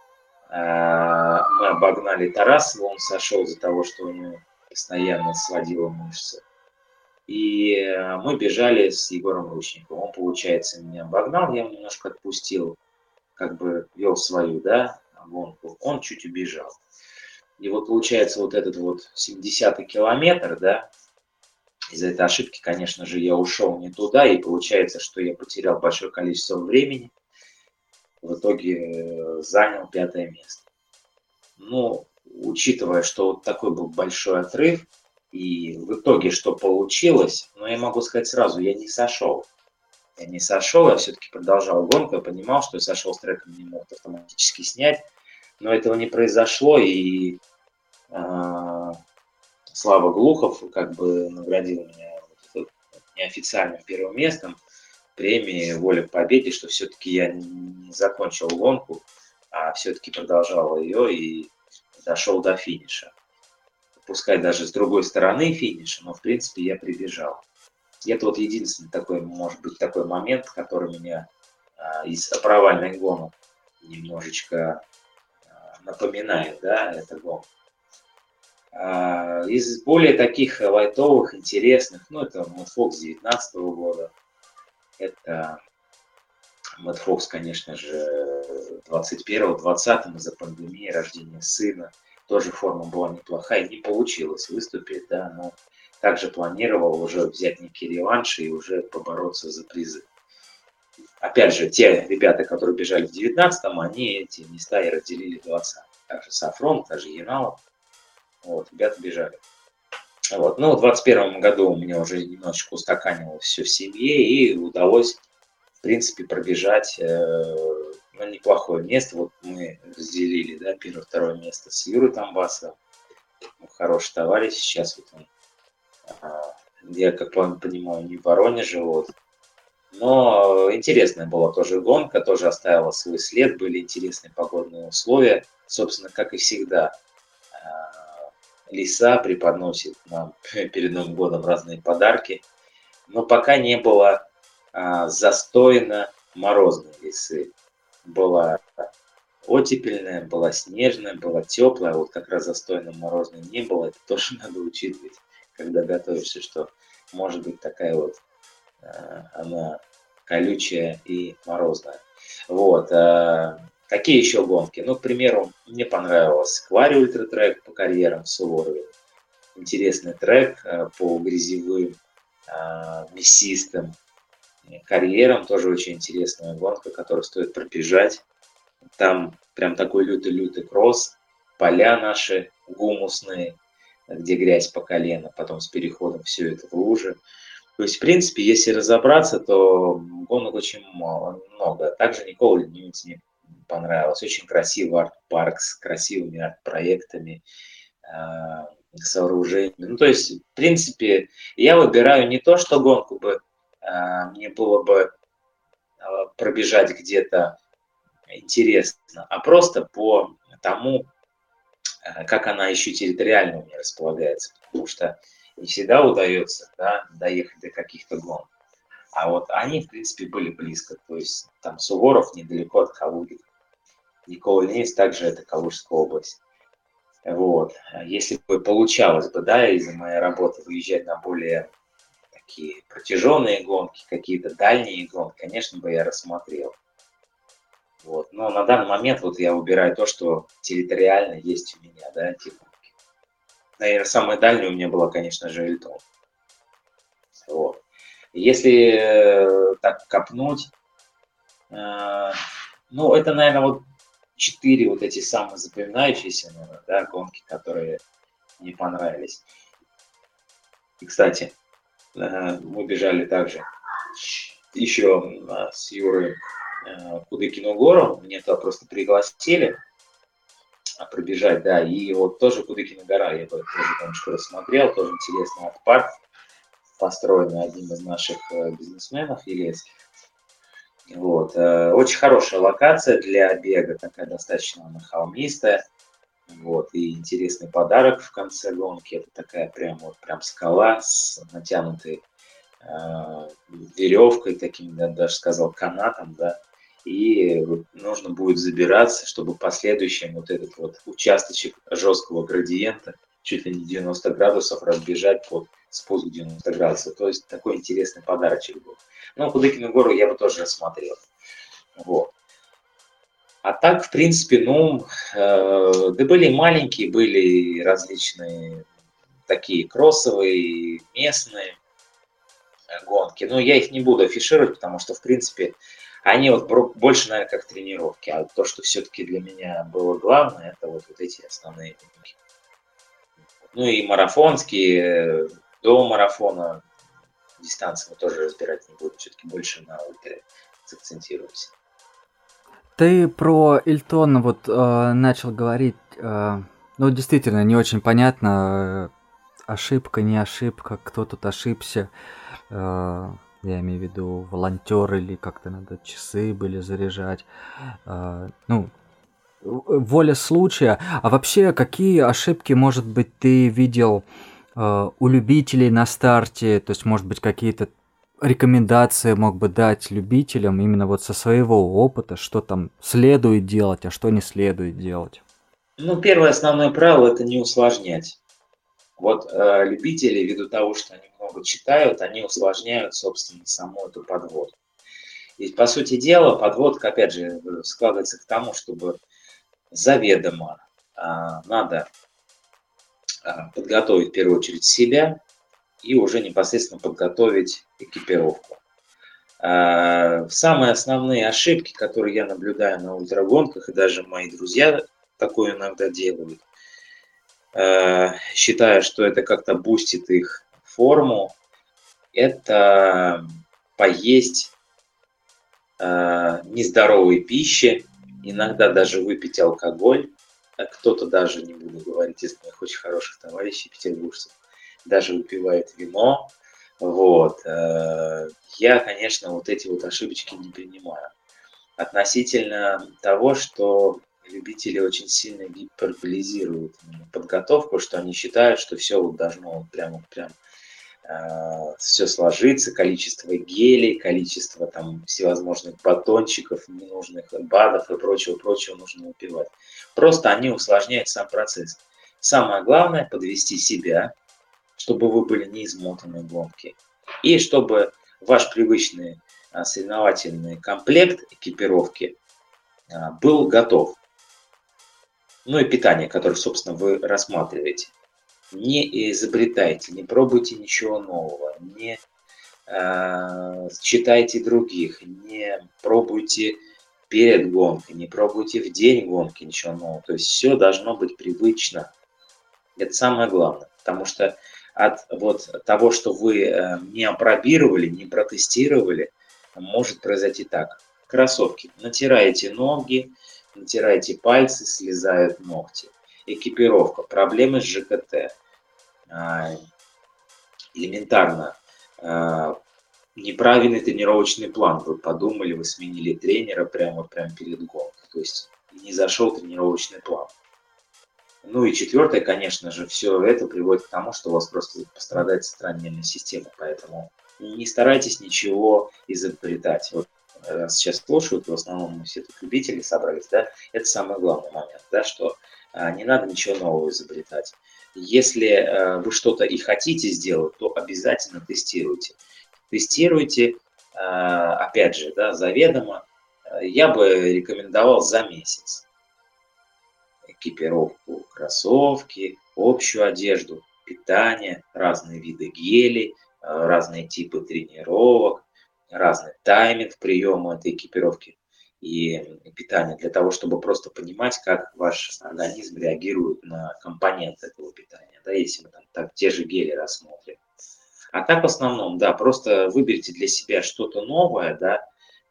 а, мы обогнали Тарасова, он сошел из-за того, что у него постоянно сводила мышцы. И э, мы бежали с Егором Ручниковым. Он, получается, меня обогнал, я его немножко отпустил как бы вел свою, да, гонку, он чуть убежал. И вот получается вот этот вот 70-й километр, да, из-за этой ошибки, конечно же, я ушел не туда, и получается, что я потерял большое количество времени, в итоге э, занял пятое место. Ну, учитывая, что вот такой был большой отрыв, и в итоге что получилось, ну, я могу сказать сразу, я не сошел я не сошел, я все-таки продолжал гонку, я понимал, что я сошел с треком, не мог автоматически снять, но этого не произошло, и э, Слава Глухов как бы наградил меня неофициальным первым местом премии «Воля к победе», что все-таки я не закончил гонку, а все-таки продолжал ее и дошел до финиша. Пускай даже с другой стороны финиша, но в принципе я прибежал. И это вот единственный такой, может быть, такой момент, который меня а, из провальных гонок немножечко а, напоминает, да, это гон. А, из более таких лайтовых, интересных, ну, это Mad Fox 19 года, это Mad Fox, конечно же, 21-20 из-за пандемии, рождения сына, тоже форма была неплохая, не получилось выступить, да, но также планировал уже взять некий реванш и уже побороться за призы. Опять же, те ребята, которые бежали в 19-м, они эти места и разделили в 20 Также Сафрон, также Яналов. Вот, ребята бежали. Вот. Ну, в 21 году у меня уже немножечко устаканилось все в семье, и удалось, в принципе, пробежать э, на неплохое место. Вот мы разделили, да, первое-второе место с Юрой Тамбасовым. Ну, хороший товарищ, сейчас вот он, я, как понимаю, не в Воронеже, вот. Но интересная была тоже гонка, тоже оставила свой след, были интересные погодные условия, собственно, как и всегда. А, леса преподносит нам перед Новым годом разные подарки, но пока не было а, застойно морозной лесы была оттепельная, была снежная, была теплая, вот как раз застойно морозной не было, это тоже надо учитывать, когда готовишься, что может быть такая вот э, она колючая и морозная. Вот. Э, какие еще гонки? Ну, к примеру, мне понравилось Квари Ультра Трек по карьерам в Суворове. Интересный трек э, по грязевым, мясистым карьерам. Тоже очень интересная гонка, которую стоит пробежать. Там прям такой лютый-лютый кросс, поля наши гумусные, где грязь по колено, потом с переходом все это в лужи. То есть, в принципе, если разобраться, то гонок очень много. Также Никола Ньюц мне понравилось. Очень красивый арт-парк с красивыми арт-проектами, э, сооружениями. Ну, то есть, в принципе, я выбираю не то, что гонку бы э, мне было бы э, пробежать где-то интересно, а просто по тому, как она еще территориально у меня располагается, потому что не всегда удается да, доехать до каких-то гон. А вот они, в принципе, были близко. То есть там Суворов недалеко от Калуги. Никола Ленинец также это Калужская область. Вот. Если бы получалось бы, да, из-за моей работы выезжать на более такие протяженные гонки, какие-то дальние гонки, конечно бы я рассмотрел. Вот. Но на данный момент вот я выбираю то, что территориально есть у меня, да, гонки. Наверное, самая дальняя у меня была, конечно же, Эльтон. Вот. Если э, так копнуть, э, ну, это, наверное, вот четыре вот эти самые запоминающиеся, наверное, да, гонки, которые мне понравились. И, кстати, э, мы бежали также еще э, с Юрой Э, Кудыкину гору, мне туда просто пригласили а, пробежать, да, и вот тоже Кудыкина гора, я тоже немножко рассмотрел, тоже интересный арт-парк, построенный одним из наших э, бизнесменов, Елецких. Вот. Э, очень хорошая локация для бега, такая достаточно она холмистая. Вот. И интересный подарок в конце гонки. Это такая прям вот прям скала с натянутой э, веревкой, таким, я даже сказал, канатом, да, и нужно будет забираться, чтобы последующим вот этот вот участочек жесткого градиента чуть ли не 90 градусов разбежать под спуск 90 градусов. То есть такой интересный подарочек был. Ну, Кудыкину гору я бы тоже рассмотрел. Вот. А так, в принципе, ну, э, да были маленькие, были различные такие кроссовые, местные гонки. Но я их не буду афишировать, потому что, в принципе, они вот больше, наверное, как тренировки. А то, что все-таки для меня было главное, это вот, вот эти основные. Ну и марафонские, до марафона дистанции мы тоже разбирать не будем. Все-таки больше на ультре сакцентируемся. Ты про Ильтон вот э, начал говорить, э, ну действительно не очень понятно, э, ошибка, не ошибка, кто тут ошибся. Э, я имею в виду волонтеры или как-то надо часы были заряжать. А, ну, воля случая. А вообще, какие ошибки, может быть, ты видел э, у любителей на старте? То есть, может быть, какие-то рекомендации мог бы дать любителям именно вот со своего опыта, что там следует делать, а что не следует делать? Ну, первое основное правило – это не усложнять. Вот э, любители, ввиду того, что они много читают, они усложняют, собственно, саму эту подводку. И, по сути дела, подводка, опять же, складывается к тому, чтобы заведомо а, надо а, подготовить в первую очередь себя и уже непосредственно подготовить экипировку. А, самые основные ошибки, которые я наблюдаю на ультрагонках, и даже мои друзья такое иногда делают, считая, что это как-то бустит их форму, это поесть нездоровой пищи, иногда даже выпить алкоголь, а кто-то даже, не буду говорить, из моих очень хороших товарищей петербуржцев, даже выпивает вино. Вот. Э, я, конечно, вот эти вот ошибочки не принимаю. Относительно того, что любители очень сильно гиперболизируют подготовку, что они считают, что все вот должно вот прямо прям Э, все сложится, количество гелей, количество там всевозможных батончиков, ненужных БАДов и прочего-прочего нужно выпивать. Просто они усложняют сам процесс. Самое главное – подвести себя, чтобы вы были не измотаны в и чтобы ваш привычный а, соревновательный комплект экипировки а, был готов. Ну и питание, которое, собственно, вы рассматриваете не изобретайте, не пробуйте ничего нового, не э, читайте других, не пробуйте перед гонкой, не пробуйте в день гонки ничего нового. То есть все должно быть привычно. Это самое главное, потому что от вот того, что вы э, не опробировали, не протестировали, может произойти так. Кроссовки. Натираете ноги, натираете пальцы, слезают ногти экипировка, проблемы с ЖКТ. А, элементарно. А, неправильный тренировочный план. Вы подумали, вы сменили тренера прямо, прямо перед гонкой. То есть не зашел тренировочный план. Ну и четвертое, конечно же, все это приводит к тому, что у вас просто пострадает центральная система. Поэтому не старайтесь ничего изобретать. Вот сейчас слушают, в основном все тут любители собрались, да, это самый главный момент, да, что а, не надо ничего нового изобретать. Если э, вы что-то и хотите сделать, то обязательно тестируйте. Тестируйте, э, опять же, да, заведомо, я бы рекомендовал за месяц. Экипировку, кроссовки, общую одежду, питание, разные виды гелей, э, разные типы тренировок, разный тайминг приема этой экипировки и питания для того, чтобы просто понимать, как ваш организм реагирует на компоненты этого питания, да, если мы там так, те же гели рассмотрим. А так в основном, да, просто выберите для себя что-то новое, да,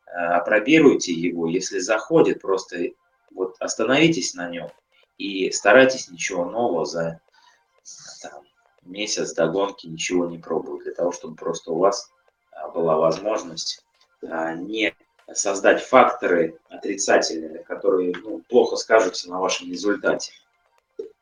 э, опробируйте его, если заходит, просто вот остановитесь на нем и старайтесь ничего нового за там, месяц до гонки ничего не пробовать, для того, чтобы просто у вас была возможность а, не создать факторы отрицательные, которые ну, плохо скажутся на вашем результате.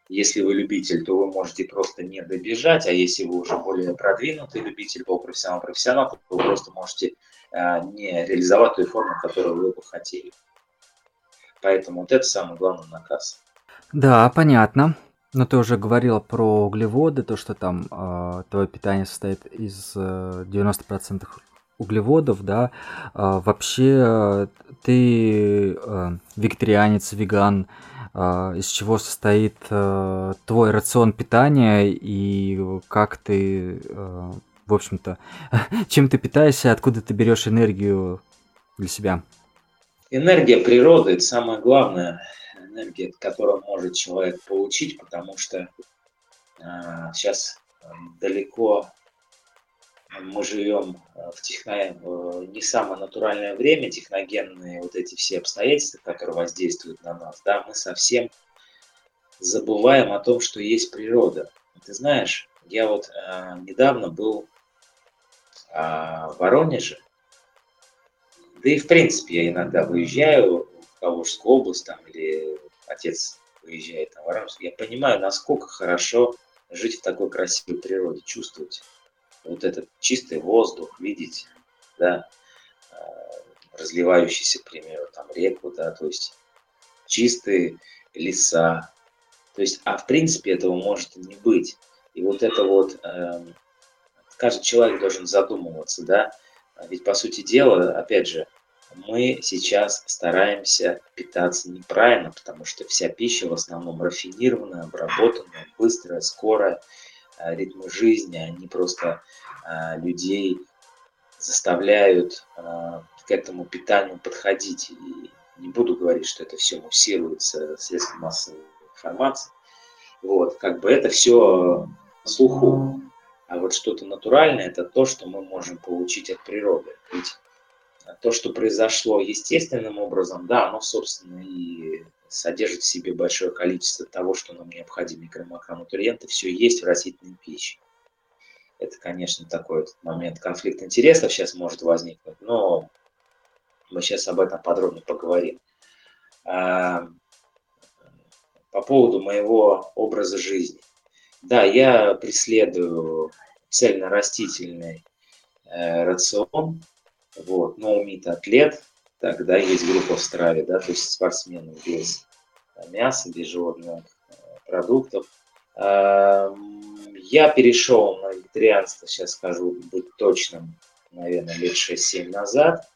Если вы любитель, то вы можете просто не добежать, а если вы уже более продвинутый любитель, полупрофессионал, профессионал, то вы просто можете э, не реализовать той форму, которую вы бы хотели. Поэтому вот это самый главный наказ. Да, понятно. Но ты уже говорила про углеводы, то, что там э, твое питание состоит из э, 90% углеводов, да. А, вообще ты а, вегетарианец, веган, а, из чего состоит а, твой рацион питания и как ты, а, в общем-то, чем ты питаешься, откуда ты берешь энергию для себя? Энергия природы – это самое главное, энергия, которую может человек получить, потому что а, сейчас далеко мы живем э, в техно... не самое натуральное время, техногенные вот эти все обстоятельства, которые воздействуют на нас, да, мы совсем забываем о том, что есть природа. Ты знаешь, я вот э, недавно был э, в Воронеже, да и в принципе я иногда выезжаю Калужскую область там, или отец выезжает на Воронеж, я понимаю, насколько хорошо жить в такой красивой природе, чувствовать вот этот чистый воздух, видеть, да, э, разливающийся, к примеру, там реку, да, то есть чистые леса. То есть, а в принципе этого может и не быть. И вот это вот, э, каждый человек должен задумываться, да, ведь по сути дела, опять же, мы сейчас стараемся питаться неправильно, потому что вся пища в основном рафинированная, обработанная, быстрая, скорая. А, ритмы жизни, они просто а, людей заставляют а, к этому питанию подходить. И не буду говорить, что это все муссируется средством массовой информации. Вот, как бы это все слуху. А вот что-то натуральное – это то, что мы можем получить от природы. Ведь то, что произошло естественным образом, да, оно, собственно, и содержит в себе большое количество того, что нам необходимо, микро- макронутриенты, все есть в растительной пище. Это, конечно, такой момент конфликта интересов сейчас может возникнуть, но мы сейчас об этом подробнее поговорим. А, по поводу моего образа жизни. Да, я преследую цельно-растительный э, рацион, вот, но умит атлет, тогда есть группа в страве, да, то есть спортсмены без мяса, без животных э, продуктов. Я перешел на вегетарианство, сейчас скажу, быть точным, наверное, лет 6-7 назад.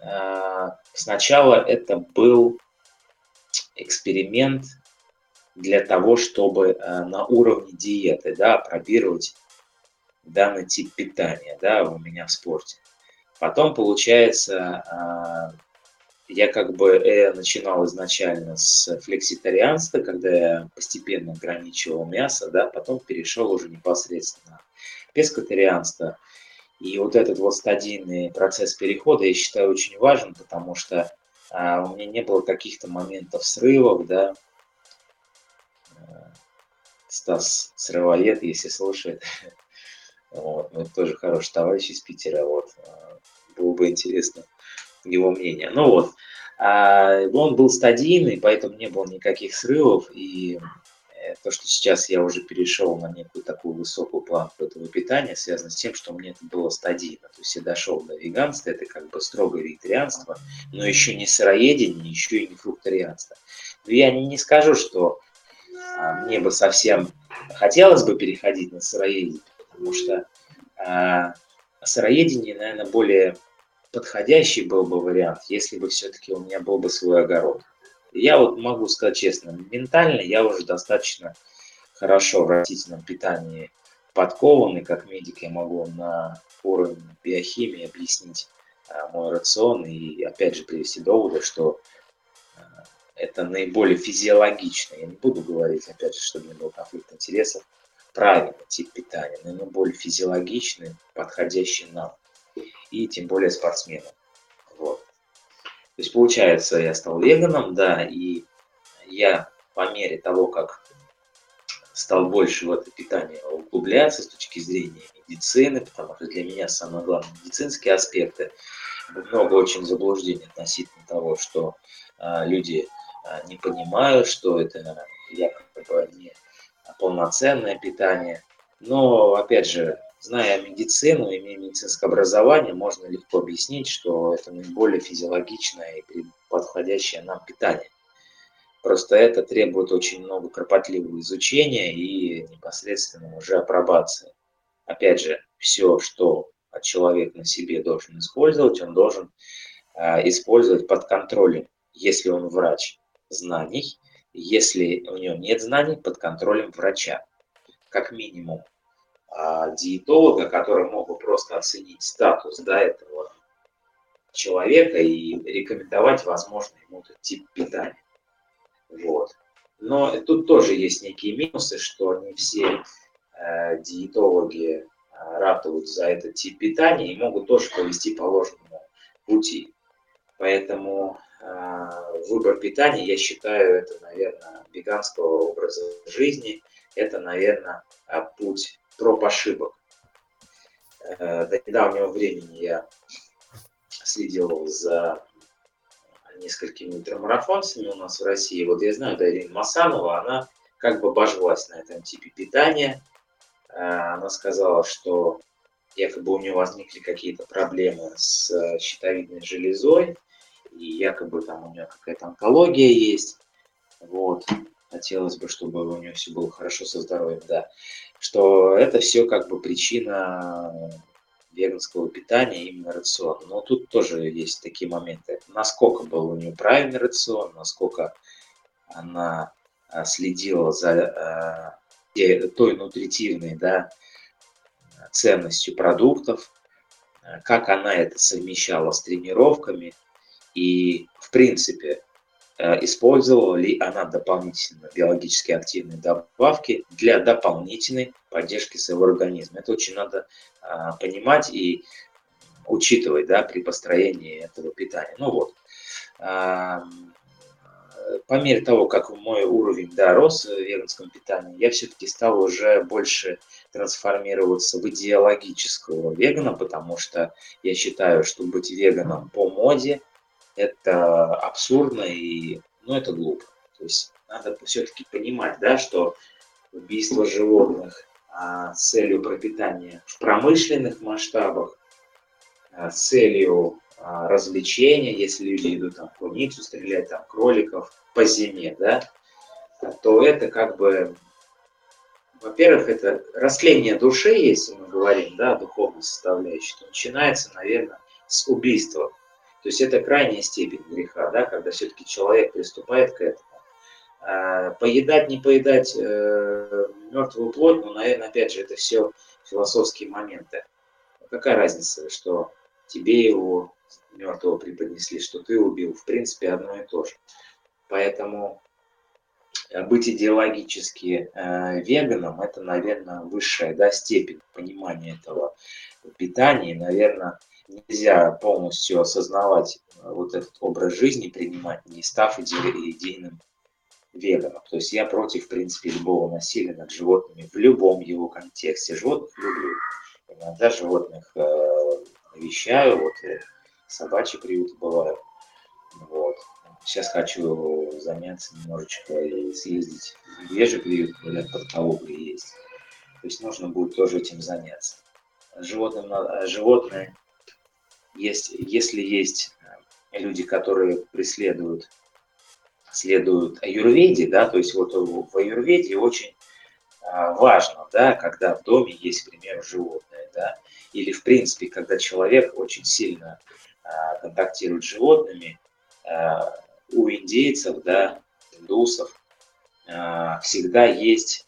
А, сначала это был эксперимент для того, чтобы э, на уровне диеты да, пробировать данный тип питания да, у меня в спорте. Потом, получается, а, я как бы э, начинал изначально с флекситарианства, когда я постепенно ограничивал мясо, да, потом перешел уже непосредственно пескотарианство. И вот этот вот стадийный процесс перехода я считаю очень важен, потому что а, у меня не было каких-то моментов срывов, да. Стас срывоед, если слушает. Вот, ну, тоже хороший товарищ из Питера, вот было бы интересно его мнение. Ну вот, а он был стадийный, поэтому не было никаких срывов, и э, то, что сейчас я уже перешел на некую такую высокую планку этого питания, связано с тем, что мне это было стадийно. То есть я дошел до веганства, это как бы строгое вегетарианство, но еще не сыроедение, еще и не фрукторианство. Но я не, не скажу, что а, мне бы совсем хотелось бы переходить на сыроедение, потому что а, сыроедение, наверное, более подходящий был бы вариант, если бы все-таки у меня был бы свой огород. Я вот могу сказать честно, ментально я уже достаточно хорошо в растительном питании подкован, как медик я могу на уровне биохимии объяснить а, мой рацион и опять же привести доводы, что а, это наиболее физиологично. Я не буду говорить, опять же, чтобы не был конфликт интересов, правильный тип питания, наиболее физиологичный, подходящий нам и тем более спортсменом. Вот. То есть получается, я стал веганом, да, и я по мере того, как стал больше в это питание углубляться с точки зрения медицины, потому что для меня самое главное медицинские аспекты. Много очень заблуждений относительно того, что а, люди а, не понимают, что это якобы не полноценное питание. Но, опять же, зная медицину, имея медицинское образование, можно легко объяснить, что это наиболее физиологичное и подходящее нам питание. Просто это требует очень много кропотливого изучения и непосредственно уже апробации. Опять же, все, что человек на себе должен использовать, он должен э, использовать под контролем, если он врач, знаний, если у него нет знаний, под контролем врача, как минимум а, диетолога, который мог бы просто оценить статус да, этого человека и рекомендовать, возможно, ему этот тип питания. Вот. Но тут тоже есть некие минусы, что не все э, диетологи э, ратуют за этот тип питания и могут тоже повести по ложному пути. Поэтому выбор питания, я считаю, это, наверное, веганского образа жизни, это, наверное, путь проб ошибок. Э, до недавнего времени я следил за несколькими ультрамарафонцами у нас в России. Вот я знаю, Дарина Масанова, она как бы обожглась на этом типе питания. Э, она сказала, что якобы у нее возникли какие-то проблемы с щитовидной железой, и якобы там у нее какая-то онкология есть. Вот. Хотелось бы, чтобы у нее все было хорошо со здоровьем, да что это все как бы причина веганского питания, именно рациона. Но тут тоже есть такие моменты. Насколько был у нее правильный рацион, насколько она а, следила за э, той нутритивной да, ценностью продуктов, как она это совмещала с тренировками и, в принципе, Э, использовала ли она дополнительно биологически активные добавки для дополнительной поддержки своего организма. Это очень надо а, понимать и учитывать да, при построении этого питания. Ну вот, а, по мере того, как мой уровень да, рос в веганском питании, я все-таки стал уже больше трансформироваться в идеологического вегана, потому что я считаю, что быть веганом по моде – это абсурдно и, ну, это глупо. То есть надо все-таки понимать, да, что убийство животных а, с целью пропитания в промышленных масштабах, а, с целью а, развлечения, если люди идут там куницу стрелять, там кроликов по зиме, да, то это как бы, во-первых, это растление души, если мы говорим, да, духовной составляющей, то начинается, наверное, с убийства то есть это крайняя степень греха, да, когда все-таки человек приступает к этому. А, поедать, не поедать э, мертвую плоть, ну, наверное, опять же, это все философские моменты. Какая разница, что тебе его мертвого преподнесли, что ты убил, в принципе, одно и то же. Поэтому э, быть идеологически э, веганом – это, наверное, высшая да, степень понимания этого питания. наверное, нельзя полностью осознавать э, вот этот образ жизни, принимать, не став идейным веганом. То есть я против, в принципе, любого насилия над животными в любом его контексте. Животных люблю. Иногда животных э, навещаю, вот э, собачьи приюты бывают. Вот. Сейчас хочу заняться немножечко и съездить в медвежий приют, говорят, под Калугой есть. То есть нужно будет тоже этим заняться. Животным, э, животные есть, если есть э, люди, которые преследуют, следуют аюрведе, да, то есть вот в аюрведе очень а, важно, да, когда в доме есть, к примеру, животное, да, или в принципе, когда человек очень сильно а, контактирует с животными, а, у индейцев, да, индусов всегда есть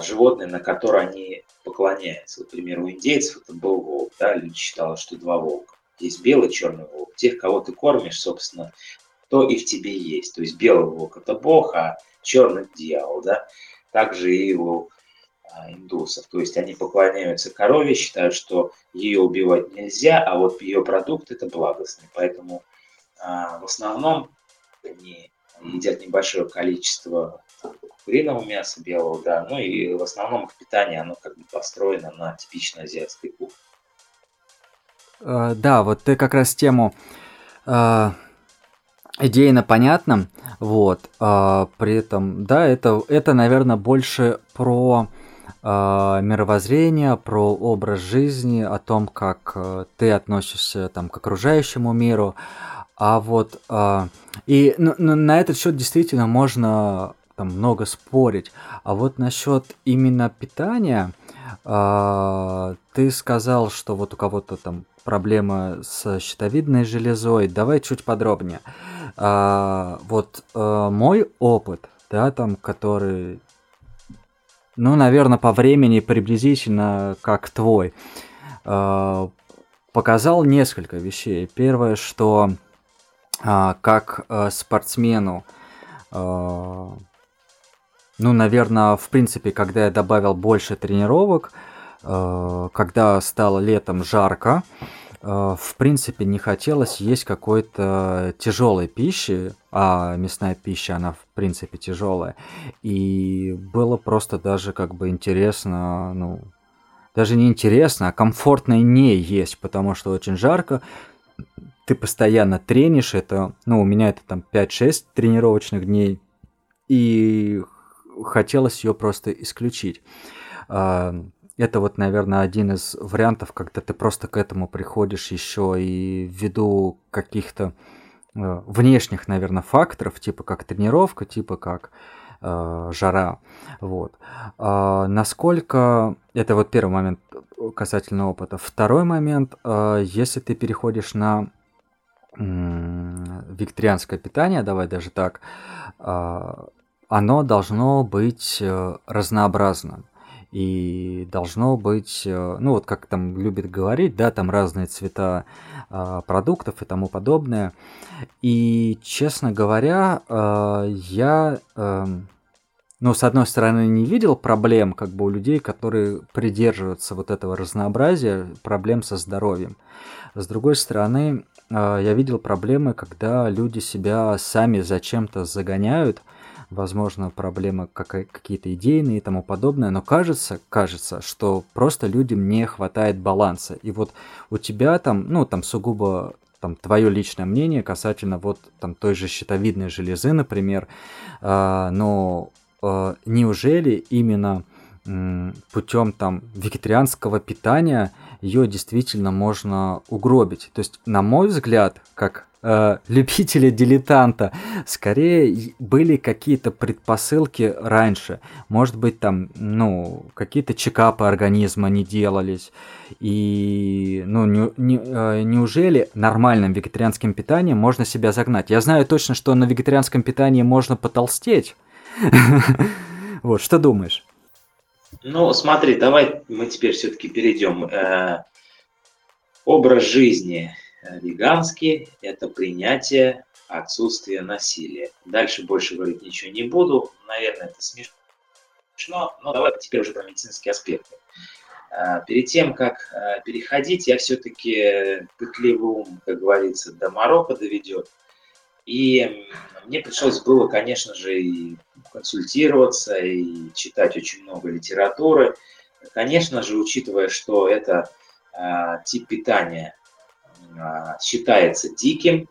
животные, на которые они поклоняется. Вот, например, у индейцев это был волк, да, люди считали, что два волка. Есть белый, черный волк. Тех, кого ты кормишь, собственно, то и в тебе есть. То есть белый волк – это бог, а черный – дьявол, да. Также и у а, индусов. То есть они поклоняются корове, считают, что ее убивать нельзя, а вот ее продукт – это благостный. Поэтому а, в основном они едят небольшое количество куриного мяса белого, да, ну и в основном их питание, оно как бы построено на типичной азиатской кухне. Uh, да, вот ты как раз тему uh, идейно понятно, вот, uh, при этом, да, это, это, наверное, больше про э, мировоззрение, про образ жизни, о том, как э, ты относишься там к окружающему миру, а вот э, и ну, ну, на этот счет действительно можно там много спорить. А вот насчет именно питания, э, ты сказал, что вот у кого-то там проблемы с щитовидной железой. Давай чуть подробнее. Э, вот э, мой опыт, да, там, который, ну, наверное, по времени приблизительно как твой, э, показал несколько вещей. Первое, что как э, спортсмену ну, наверное, в принципе, когда я добавил больше тренировок, э, когда стало летом жарко, э, в принципе, не хотелось есть какой-то тяжелой пищи, а мясная пища, она в принципе тяжелая. И было просто даже как бы интересно, ну, даже не интересно, а комфортно не есть, потому что очень жарко, ты постоянно тренишь, это, ну, у меня это там 5-6 тренировочных дней, и хотелось ее просто исключить. А, это вот, наверное, один из вариантов, когда ты просто к этому приходишь еще и ввиду каких-то э, внешних, наверное, факторов, типа как тренировка, типа как э, жара. Вот. А, насколько... Это вот первый момент касательно опыта. Второй момент, э, если ты переходишь на викторианское питание, давай даже так, э, оно должно быть э, разнообразным и должно быть, э, ну вот как там любят говорить, да, там разные цвета э, продуктов и тому подобное. И, честно говоря, э, я, э, ну, с одной стороны, не видел проблем как бы у людей, которые придерживаются вот этого разнообразия, проблем со здоровьем. С другой стороны, я видел проблемы, когда люди себя сами зачем-то загоняют, возможно, проблемы какие-то идейные и тому подобное, но кажется, кажется, что просто людям не хватает баланса. И вот у тебя там, ну, там сугубо там твое личное мнение касательно вот там той же щитовидной железы, например, э, но э, неужели именно путем там вегетарианского питания ее действительно можно угробить? То есть, на мой взгляд, как э, любителя дилетанта. Скорее были какие-то предпосылки раньше. Может быть, там, ну, какие-то чекапы организма не делались. И, ну, не, не, э, неужели нормальным вегетарианским питанием можно себя загнать? Я знаю точно, что на вегетарианском питании можно потолстеть. Вот, что думаешь? Ну, смотри, давай мы теперь все-таки перейдем. Э, образ жизни Э, веганский – это принятие отсутствия насилия. Дальше больше говорить ничего не буду. Наверное, это смешно, но давай теперь уже про медицинские аспекты. Э, перед тем, как переходить, я все-таки пытливый ум, как говорится, до Марокко доведет. И мне пришлось было, конечно же, и консультироваться, и читать очень много литературы. Конечно же, учитывая, что это тип питания а, считается диким.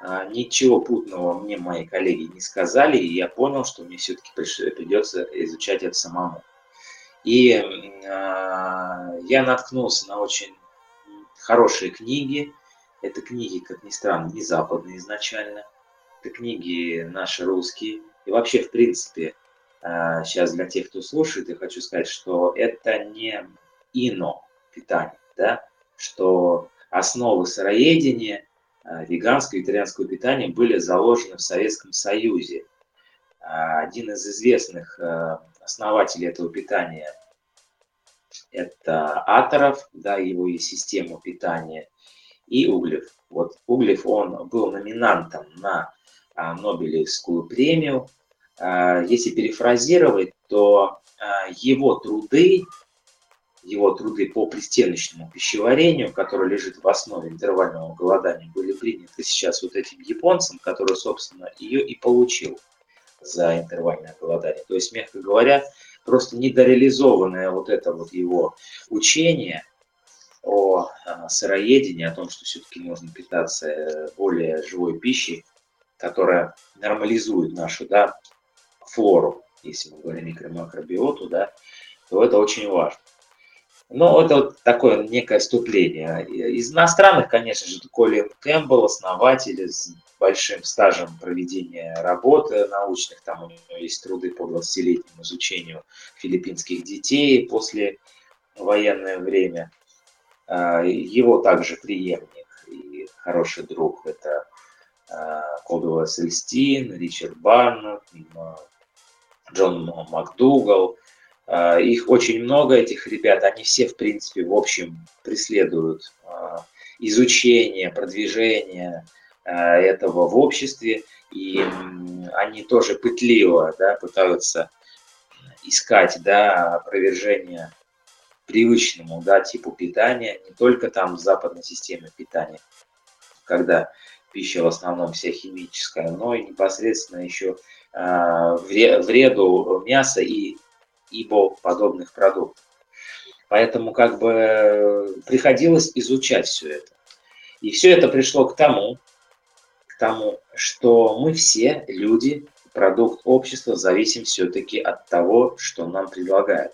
А, ничего путного мне мои коллеги не сказали, и я понял, что мне все-таки придется изучать это самому. И а, я наткнулся на очень хорошие книги. Это книги, как ни странно, не западные изначально. Книги наши русские. И вообще, в принципе, сейчас для тех, кто слушает, я хочу сказать, что это не ино питание, да, что основы сыроедения, э, веганского и вегетарианского питания были заложены в Советском Союзе. А, один из известных основателей этого питания – это Аторов, да, его и систему питания, и Углев. Вот Углев, он был номинантом на а, Нобелевскую премию. А, если перефразировать, то его труды его труды по пристеночному пищеварению, который лежит в основе интервального голодания, были приняты сейчас вот этим японцем, который, собственно, ее и получил за интервальное голодание. То есть, мягко говоря, просто недореализованное вот это вот его учение о а, сыроедении, о том, что все-таки можно питаться э, более живой пищей, которая нормализует нашу да, флору, если мы говорим микро-макробиоту, да, то это очень важно. Ну, это вот такое некое вступление. Из иностранных, конечно же, Колин Кэмпбелл, основатель с большим стажем проведения работы научных. Там у него есть труды по 20-летнему изучению филиппинских детей после военное время. А, его также преемник и хороший друг – это Кодова Сельстин, Ричард Барнетт, Джон МакДугал – а, их очень много, этих ребят. Они все, в принципе, в общем, преследуют а, изучение, продвижение а, этого в обществе. И они тоже пытливо да, пытаются искать да, опровержение привычному да, типу питания, не только там западной системе питания, когда пища в основном вся химическая, но и непосредственно еще вреду мяса и ибо подобных продуктов. Поэтому как бы приходилось изучать все это. И все это пришло к тому, к тому, что мы все люди, продукт общества, зависим все-таки от того, что нам предлагают.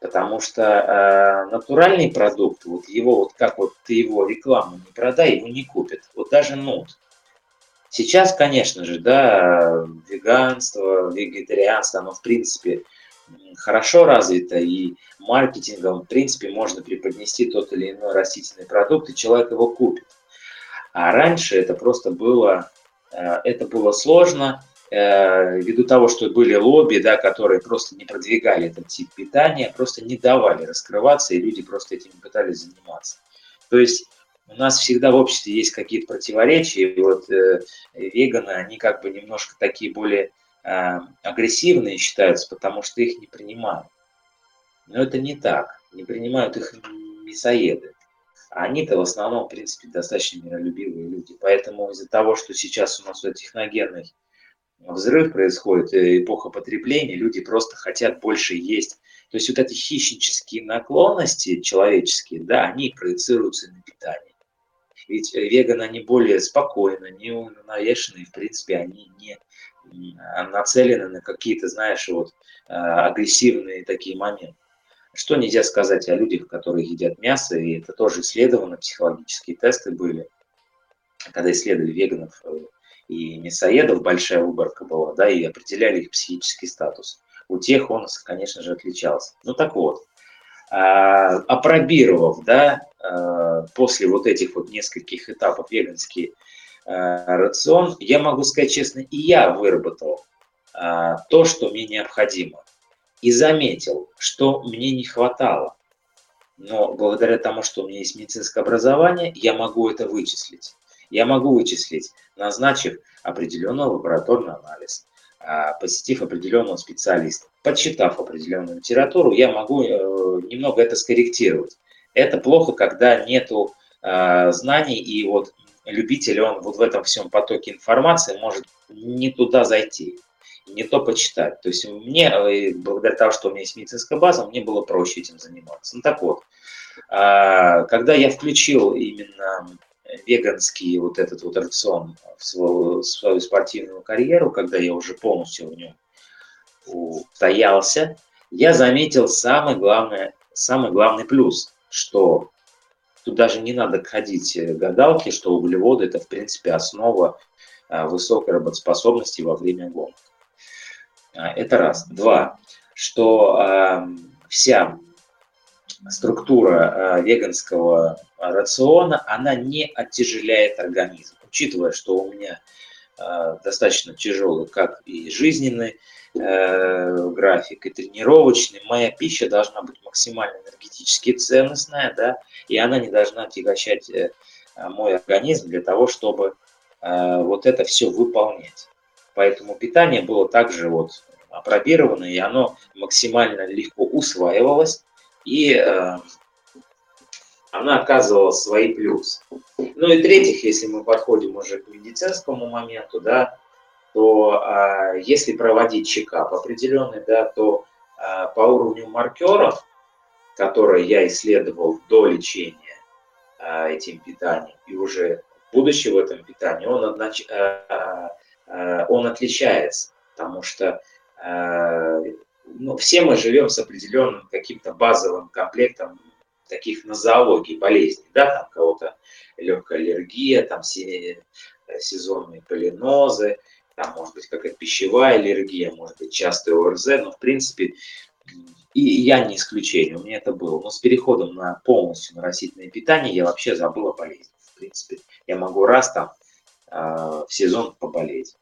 Потому что э, натуральный продукт, вот его, вот как вот ты его рекламу не продай, его не купят. Вот даже нут. Сейчас, конечно же, да, веганство, вегетарианство, оно в принципе хорошо развито, и маркетингом, в принципе, можно преподнести тот или иной растительный продукт, и человек его купит. А раньше это просто было, э, это было сложно, ввиду того, что были лобби, да, которые просто не продвигали этот тип питания, просто не давали раскрываться, и люди просто этим пытались заниматься. То есть у нас всегда в обществе есть какие-то противоречия, и вот э, веганы, они как бы немножко такие более э, агрессивные считаются, потому что их не принимают. Но это не так. Не принимают их мясоеды. Они-то в основном, в принципе, достаточно миролюбивые люди. Поэтому из-за того, что сейчас у нас вот техногенный взрыв происходит, э, эпоха потребления, люди просто хотят больше есть. То есть вот эти хищнические наклонности человеческие, да, они проецируются на питание. Ведь веганы, они более спокойны, не навешенные, в принципе, они не нацелены на какие-то, знаешь, вот э, агрессивные такие моменты. Что нельзя сказать о людях, которые едят мясо, и это тоже исследовано, психологические тесты были, когда исследовали веганов э, и мясоедов, большая выборка была, да, и определяли их психический статус. У тех он, конечно же, отличался. Ну так вот, а, опробировав, да, а, после вот этих вот нескольких этапов веганский а, рацион, я могу сказать честно, и я выработал то, что мне необходимо и заметил, что мне не хватало. Но благодаря тому, что у меня есть медицинское образование, я могу это вычислить. Я могу вычислить, назначив определенный лабораторный анализ, а, посетив определенного специалиста, подсчитав определенную литературу, я могу э, немного это скорректировать. Это плохо, когда нету а, знаний, и вот любитель, он вот в этом всем потоке информации может не туда зайти не то почитать. То есть мне, э, благодаря тому, что у меня есть медицинская база, мне было проще этим заниматься. Ну так вот, а, когда я включил именно веганский вот этот вот рацион в свою, в свою спортивную карьеру, когда я уже полностью в нем устоялся, я заметил самый главный, самый главный плюс, что тут даже не надо ходить гадалки, что углеводы это в принципе основа а, высокой работоспособности во время гонок. А, это раз. Два, что вся структура а, веганского рациона, она не оттяжеляет организм. Учитывая, что у меня а, достаточно тяжелый как и жизненный э, график, и тренировочный, моя пища должна быть максимально энергетически ценностная, да, и она не должна отягощать э, мой организм для того, чтобы э, вот это все выполнять. Поэтому питание было также вот опробировано, и оно максимально легко усваивалось, и э, она оказывала свои плюсы. Ну и третьих, если мы подходим уже к медицинскому моменту, да, то э, если проводить чекап определенный, да, то э, по уровню маркеров, которые я исследовал до лечения э, этим питанием и уже будучи в этом питании, он, одноч... э, э, он отличается, потому что ну, все мы живем с определенным каким-то базовым комплектом таких нозологий, болезней, да, там кого-то легкая аллергия, там сезонные полинозы, там может быть какая-то пищевая аллергия, может быть частый ОРЗ, но в принципе и я не исключение, у меня это было. Но с переходом на полностью на растительное питание я вообще забыл о болезни. В принципе, я могу раз там э, в сезон поболеть.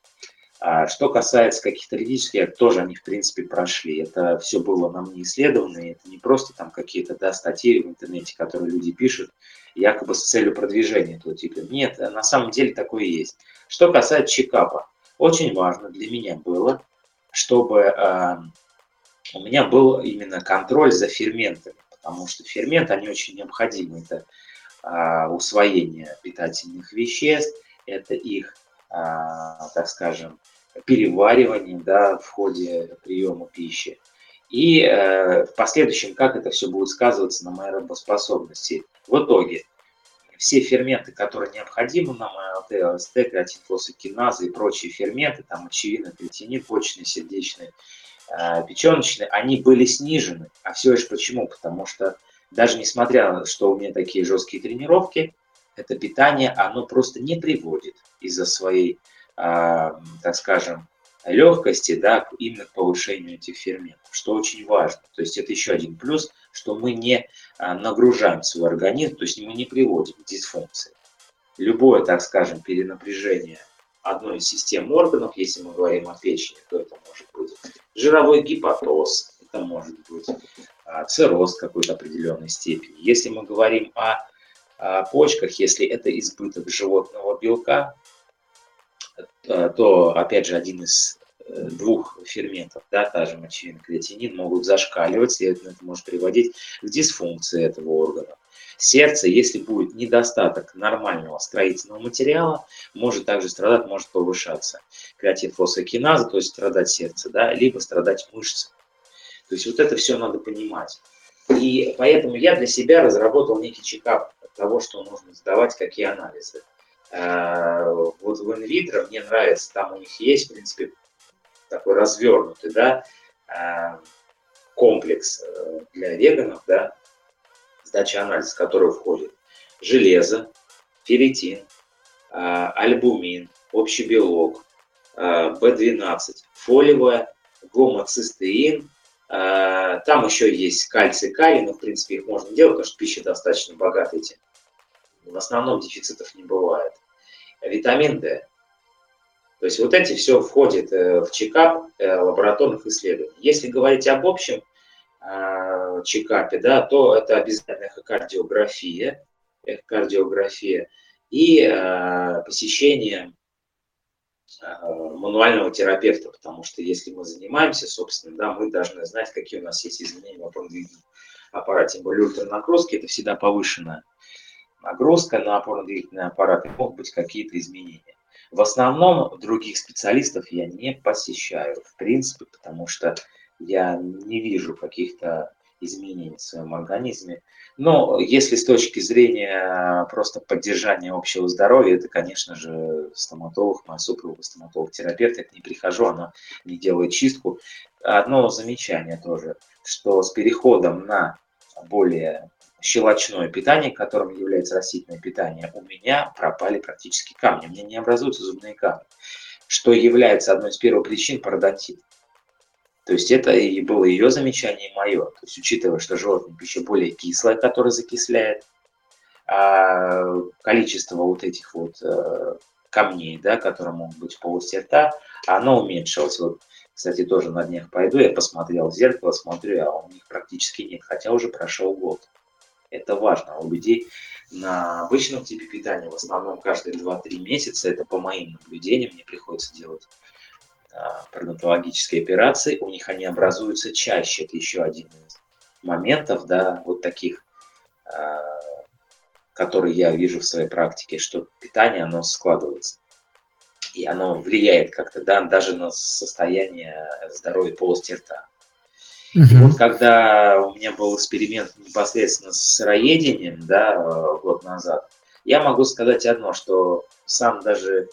А что касается каких-то юридических, тоже они, в принципе, прошли. Это все было на мне исследовано, и это не просто там какие-то да, статьи в интернете, которые люди пишут, якобы с целью продвижения этого типа. Нет, на самом деле такое есть. Что касается чекапа, очень важно для меня было, чтобы э, у меня был именно контроль за ферментами, потому что ферменты, они очень необходимы. Это э, усвоение питательных веществ, это их так скажем, переваривания да, в ходе приема пищи. И э, в последующем, как это все будет сказываться на моей работоспособности. В итоге, все ферменты, которые необходимы нам, АЛТ, ЛСТ, креатинфосокиназы и прочие ферменты, там очевидно, креатинин, почечный, сердечный, э, печеночный, они были снижены. А все лишь почему? Потому что даже несмотря на то, что у меня такие жесткие тренировки, это питание, оно просто не приводит из-за своей так скажем, легкости, да, именно к повышению этих ферментов, что очень важно. То есть это еще один плюс, что мы не нагружаем свой организм, то есть мы не приводим к дисфункции. Любое, так скажем, перенапряжение одной из систем органов, если мы говорим о печени, то это может быть жировой гипотоз, это может быть а, цирроз какой-то определенной степени. Если мы говорим о почках, если это избыток животного белка, э, то, опять же, один из э, двух ферментов, да, та же мочевина, креатинин, могут зашкаливать, следовательно, это может приводить к дисфункции этого органа. Сердце, если будет недостаток нормального строительного материала, может также страдать, может повышаться. Креатин фосфокиназа, то есть страдать сердце, да, либо страдать мышцы. То есть вот это все надо понимать. И поэтому я для себя разработал некий чекап того, что нужно сдавать, какие анализы. А, вот в инвитро мне нравится, там у них есть, в принципе, такой развернутый, да, а, комплекс э, для веганов, да, сдача анализа, в который входит железо, ферритин, а, альбумин, общий белок, B12, фолиевая, гомоцистеин, там еще есть кальций, калий, но в принципе их можно делать, потому что пища достаточно богата этим. В основном дефицитов не бывает. Витамин D. То есть вот эти все входит э, в чекап э, лабораторных исследований. Если говорить об общем а, чекапе, да, то это обязательно эхокардиография, эхокардиография и а, посещение а, мануального терапевта, потому что если мы занимаемся, собственно, да, мы должны знать, какие у нас есть изменения в аппарате. Тем более ультранагрузки – это всегда повышенная нагрузка на опорно-двигательный аппарат, и могут быть какие-то изменения. В основном других специалистов я не посещаю, в принципе, потому что я не вижу каких-то изменений в своем организме. Но если с точки зрения просто поддержания общего здоровья, это, конечно же, стоматолог, моя супруга стоматолог-терапевт, я к ней прихожу, она не делает чистку. Одно замечание тоже, что с переходом на более щелочное питание, которым является растительное питание, у меня пропали практически камни, у меня не образуются зубные камни, что является одной из первых причин пародонтита. То есть это и было ее замечание, и мое. То есть учитывая, что животное пища более кислая, которая закисляет, а количество вот этих вот э, камней, да, которые могут быть в полости рта, оно уменьшилось. Вот, кстати, тоже на днях пойду, я посмотрел в зеркало, смотрю, а у них практически нет, хотя уже прошел год. Это важно. У людей на обычном типе питания в основном каждые 2-3 месяца, это по моим наблюдениям, мне приходится делать а, пародонтологические операции, у них они образуются чаще. Это еще один из моментов, да, вот таких, а, которые я вижу в своей практике, что питание, оно складывается. И оно влияет как-то, да, даже на состояние здоровья полости рта. Угу. И вот когда у меня был эксперимент непосредственно с сыроедением, да, год назад, я могу сказать одно, что сам даже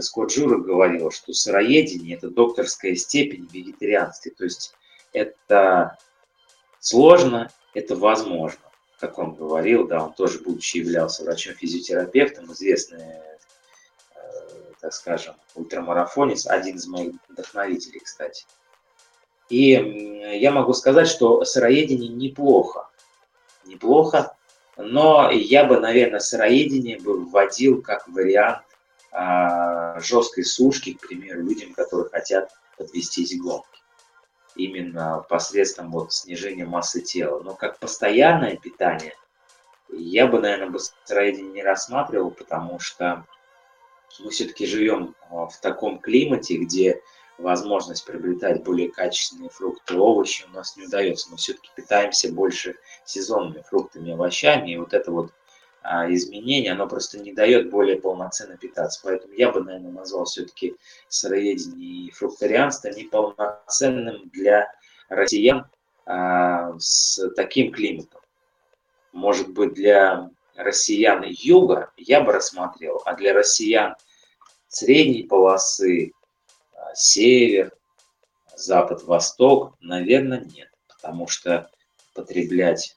Скотт Журов говорил, что сыроедение – это докторская степень вегетарианства. То есть это сложно, это возможно. Как он говорил, да, он тоже, будучи являлся врачом-физиотерапевтом, известный, э, так скажем, ультрамарафонец, один из моих вдохновителей, кстати. И я могу сказать, что сыроедение неплохо. Неплохо, но я бы, наверное, сыроедение бы вводил как вариант а, жесткой сушки, к примеру, людям, которые хотят подвестись к. Именно посредством вот снижения массы тела. Но как постоянное питание я бы, наверное, быстроедение не рассматривал, потому что мы все-таки живем а, в таком климате, где возможность приобретать более качественные фрукты и овощи у нас не удается. Мы все-таки питаемся больше сезонными фруктами и овощами, и вот это вот а, изменение, оно просто не дает более полноценно питаться. Поэтому я бы, наверное, назвал все-таки сыроедение и фрукторианство неполноценным для россиян а, с таким климатом. Может быть, для россиян юга я бы рассмотрел, а для россиян средней полосы, север, запад, восток, наверное, нет. Потому что потреблять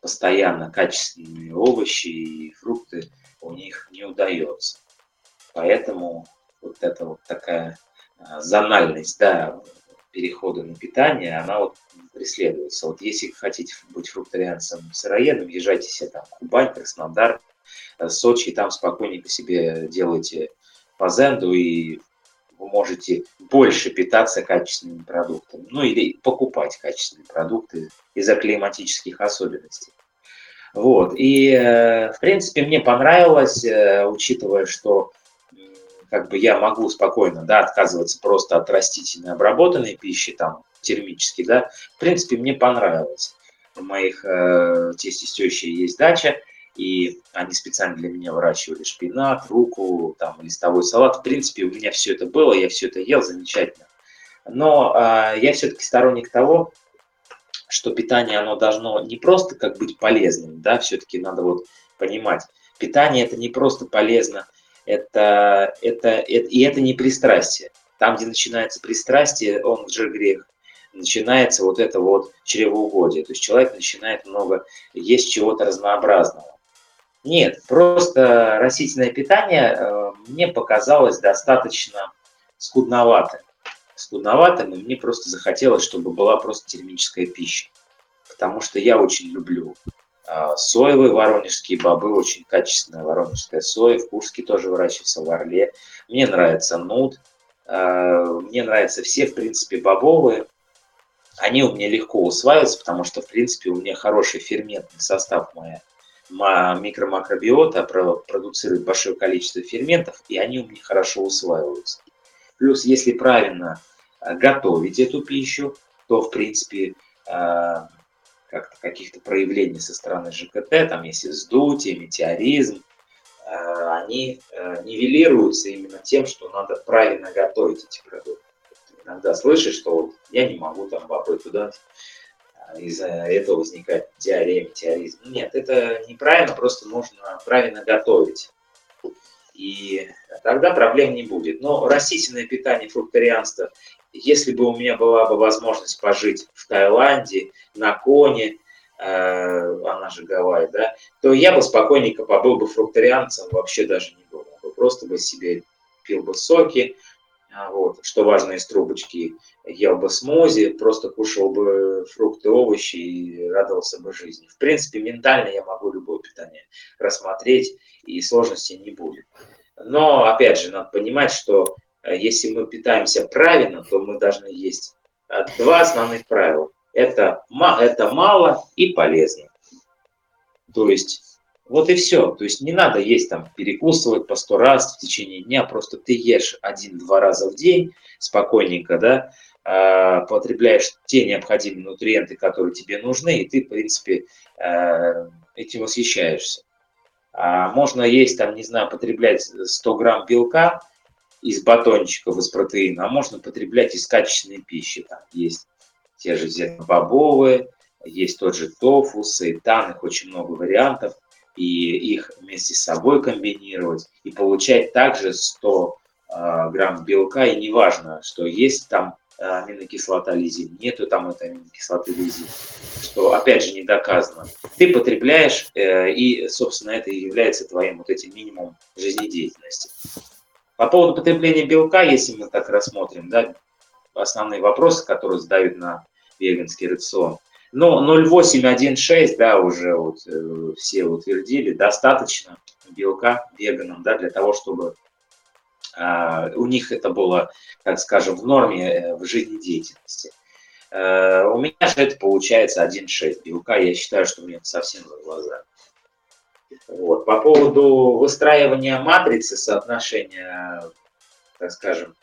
постоянно качественные овощи и фрукты у них не удается. Поэтому вот эта вот такая зональность, да, перехода на питание, она вот преследуется. Вот если хотите быть фрукторианцем сыроедом, езжайте себе там в Кубань, Краснодар, э, Сочи, и там спокойненько себе делайте фазенду, и вы можете больше питаться качественными продуктами, ну или покупать качественные продукты из-за климатических особенностей. Вот. И, э, в принципе, мне понравилось, э, учитывая, что как бы я могу спокойно, да, отказываться просто от растительной обработанной пищи, там, термически, да, в принципе, мне понравилось. У моих э, тещей есть дача, и они специально для меня выращивали шпинат, руку, там, листовой салат. В принципе, у меня все это было, я все это ел замечательно. Но э, я все-таки сторонник того, что питание, оно должно не просто как быть полезным, да, все-таки надо вот понимать, питание это не просто полезно это, это, это, и это не пристрастие. Там, где начинается пристрастие, он же грех, начинается вот это вот чревоугодие. То есть человек начинает много есть чего-то разнообразного. Нет, просто растительное питание э, мне показалось достаточно скудноватым. Скудноватым, и мне просто захотелось, чтобы была просто термическая пища. Потому что я очень люблю а, соевые воронежские бобы, очень качественная воронежская соя. В Курске тоже выращивается в Орле. Мне нравится нут. А, мне нравятся все, в принципе, бобовые. Они у меня легко усваиваются, потому что, в принципе, у меня хороший ферментный состав моя микромакробиота продуцирует большое количество ферментов, и они у меня хорошо усваиваются. Плюс, если правильно а, готовить эту пищу, то, в принципе, как-то каких-то проявлений со стороны ЖКТ, там есть вздутие, метеоризм, э, они э, нивелируются именно тем, что надо правильно готовить эти продукты. Иногда слышишь, что вот я не могу там бобы туда, а из-за этого возникает диарея, метеоризм. Нет, это неправильно, просто нужно правильно готовить. И тогда проблем не будет. Но растительное питание, фрукторианство если бы у меня была бы возможность пожить в Таиланде, на Коне, э, она же Гавайи, да, то я бы спокойненько побыл бы фрукторианцем, вообще даже не думал бы. Просто бы себе пил бы соки, вот, что важно из трубочки, ел бы смузи, просто кушал бы фрукты, овощи и радовался бы жизни. В принципе, ментально я могу любое питание рассмотреть, и сложностей не будет. Но, опять же, надо понимать, что Э, если мы питаемся правильно, то мы должны есть э, два основных правила. Это, это мало и полезно. То есть вот и все. То есть не надо есть там, перекусывать по сто раз в течение дня, просто ты ешь один-два раза в день спокойненько, да, э, потребляешь те необходимые нутриенты, которые тебе нужны, и ты, в принципе, этим восхищаешься. А можно есть, там, не знаю, потреблять 100 грамм белка, из батончиков, из протеина, а можно потреблять из качественной пищи. Там есть те же зернобобовые, есть тот же тофу, сайтан, их очень много вариантов, и их вместе с собой комбинировать, и получать также 100 э, грамм белка, и неважно, что есть там а, аминокислота лизин, нету там этой аминокислоты лизин, что опять же не доказано. Ты потребляешь, э, и, собственно, это и является твоим вот этим минимумом жизнедеятельности. По поводу потребления белка, если мы так рассмотрим, да, основные вопросы, которые задают на веганский рацион. Но 0,816, да, уже вот э, все утвердили, достаточно белка веганам, да, для того, чтобы э, у них это было, так скажем, в норме э, в жизнедеятельности. Э, у меня же это получается 1,6 белка, я считаю, что мне это совсем за глаза. Вот. По поводу выстраивания матрицы соотношения, так скажем,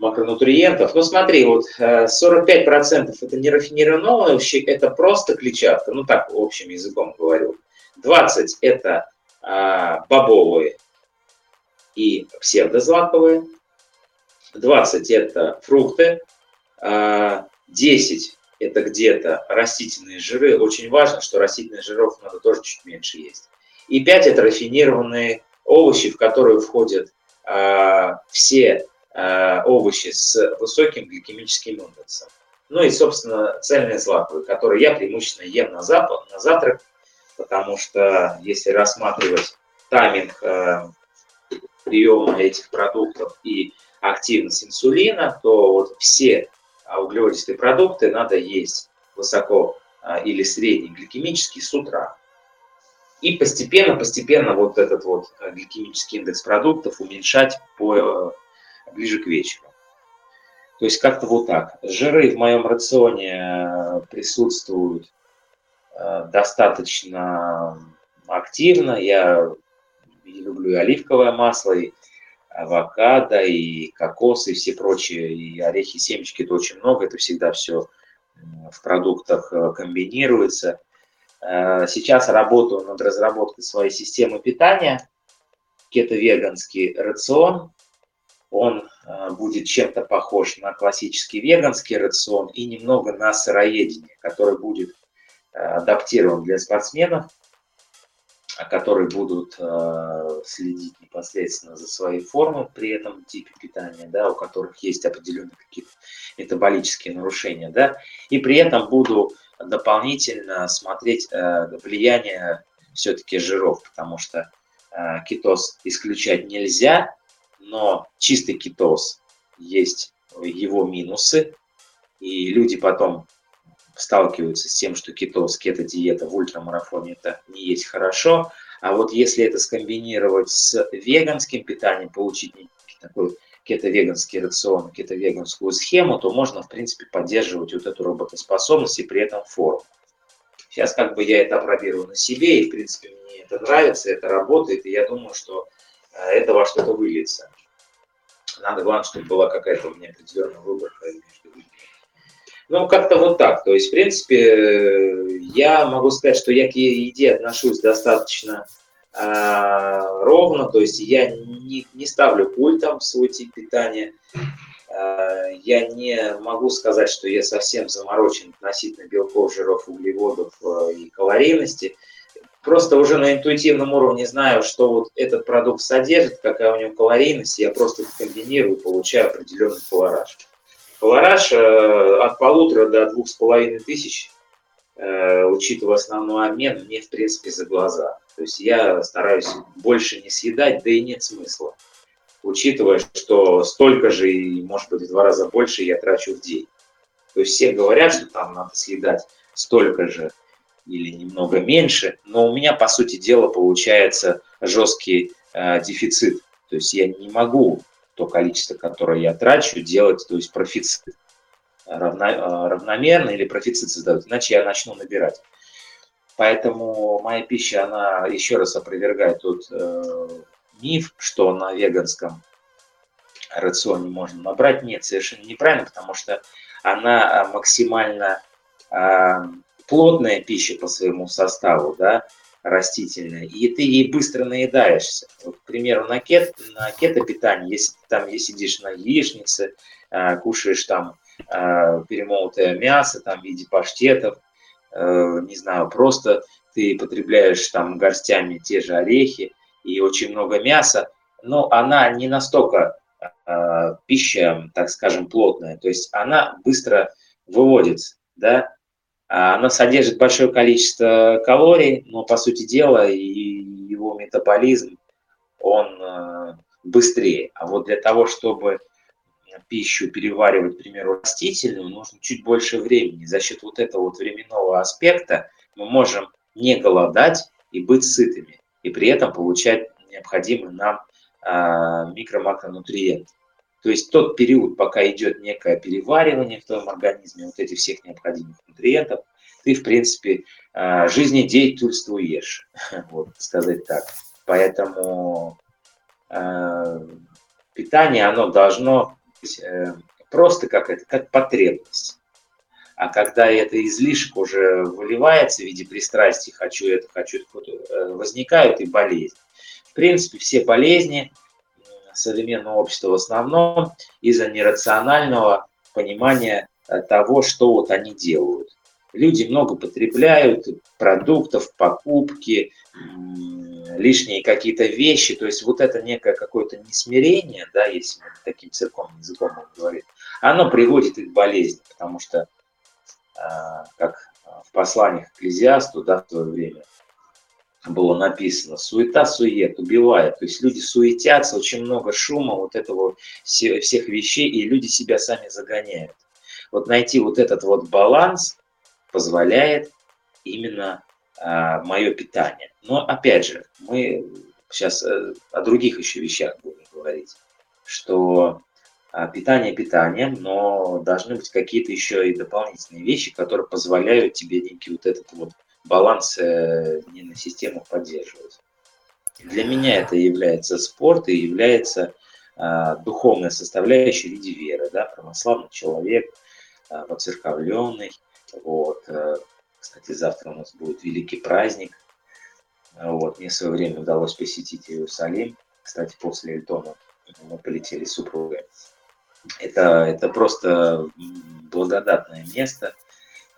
макронутриентов. Ну смотри, вот 45% э, это нерафинированные овощи, это просто клетчатка, ну так общим языком говорю. 20 это а, бобовые и псевдозлаковые. 20 это фрукты. А, 10 это где-то растительные жиры. Очень важно, что растительных жиров надо тоже чуть меньше есть. И 5 – это рафинированные овощи, в которые входят э, все овощи с высоким гликемическим индексом. Ну и, собственно, цельные злаковые, которые я преимущественно ем на, запад, на завтрак, потому что если рассматривать тайминг э, приема этих продуктов и активность инсулина, то вот все углеводистые продукты надо есть высоко а, или средний гликемический с утра. И постепенно, постепенно вот этот вот э, гликемический индекс продуктов уменьшать по, э, ближе к вечеру. То есть как-то вот так. Жиры в моем рационе э, присутствуют достаточно активно. Я люблю и оливковое масло, и авокадо, и кокос, и все прочие, и орехи, семечки, это очень много, это всегда все в продуктах комбинируется. Э, сейчас работаю над разработкой своей системы питания. Кето-веганский рацион. Он э, будет чем-то похож на классический веганский рацион и немного на сыроедение, который будет э, адаптирован для спортсменов, которые будут следить непосредственно за своей формой при этом типе питания, да, у которых есть определенные какие-то метаболические нарушения, да, и при этом буду дополнительно смотреть э, влияние все-таки жиров, потому что э, кетоз исключать нельзя, но чистый кетоз есть его минусы, и люди потом сталкиваются с тем, что кетоз, кето-диета в ультрамарафоне это не есть хорошо, а вот если это скомбинировать с веганским питанием, получить такой кето-веганский рацион, кето-веганскую схему, то можно, в принципе, поддерживать вот эту работоспособность и при этом форму. Сейчас как бы я это опробирую на себе, и, в принципе, мне это нравится, это работает, и я думаю, что это во что-то выльется. Надо, главное, чтобы была какая-то у меня определенная выборка Ну, как-то вот так. То есть, в принципе, я могу сказать, что я к еде отношусь достаточно а, ровно, то есть я не, не ставлю пультом свой тип питания, а, я не могу сказать, что я совсем заморочен относительно белков, жиров, углеводов а, и калорийности. Просто уже на интуитивном уровне знаю, что вот этот продукт содержит, какая у него калорийность, я просто комбинирую, получаю определенный колораж. Колораж от полутора до двух с половиной тысяч Э, учитывая основной обмен, мне, в принципе, за глаза. То есть я стараюсь больше не съедать, да и нет смысла. Учитывая, что столько же и, может быть, в два раза больше я трачу в день. То есть все говорят, что там надо съедать столько же или немного меньше, но у меня, по сути дела, получается жесткий э, дефицит. То есть я не могу то количество, которое я трачу, делать, то есть профицит равно, э, равномерно или профицит создают, иначе я начну набирать. Поэтому моя пища, она еще раз опровергает тот э, миф, что на веганском рационе можно набрать. Нет, совершенно неправильно, потому что она максимально э, плотная пища по своему составу, да, растительная, и ты ей быстро наедаешься. Вот, к примеру, на, кет, на кето-питании, если ты там если сидишь на яичнице, э, кушаешь там Э, перемолотое мясо там в виде паштетов, э, не знаю, просто ты потребляешь там горстями те же орехи и очень много мяса, но она не настолько э, пища, так скажем, плотная, то есть она быстро выводится, да, она содержит большое количество калорий, но по сути дела и его метаболизм, он быстрее. А вот для того, чтобы пищу переваривать, к примеру, растительную, нужно чуть больше времени. За счет вот этого вот временного аспекта мы можем не голодать и быть сытыми, и при этом получать необходимый нам а, микро-макронутриенты. То есть тот период, пока идет некое переваривание в твоем организме вот этих всех необходимых нутриентов, ты, в принципе, а, жизнедеятельствуешь, вот сказать так. Поэтому э, питание, оно должно Э, просто как это, как потребность. А когда это излишек уже выливается в виде пристрастий, хочу это, хочу это, э, возникают и болезни. В принципе, все болезни современного общества в основном из-за нерационального понимания э, того, что вот они делают. Люди много потребляют продуктов, покупки, лишние какие-то вещи, то есть вот это некое какое-то несмирение, да, если мы таким церковным языком говорим, оно приводит и к болезни, потому что, а, как в посланиях к Экклезиасту, да, в свое время, было написано, суета сует, убивает. То есть люди суетятся, очень много шума, вот этого всех вещей, и люди себя сами загоняют. Вот найти вот этот вот баланс позволяет именно а, мое питание. Но опять же, мы сейчас э, о других еще вещах будем говорить, что а, питание питанием, но должны быть какие-то еще и дополнительные вещи, которые позволяют тебе некий вот этот вот баланс э, нервной системы поддерживать. Для меня это является спорт и является а, духовная составляющая в виде веры, да, православный человек, а, воцерковленный, вот, э, кстати, завтра у нас будет великий праздник, вот, мне в свое время удалось посетить Иерусалим, кстати, после Эльтона мы полетели с супругой. Это, это просто благодатное место,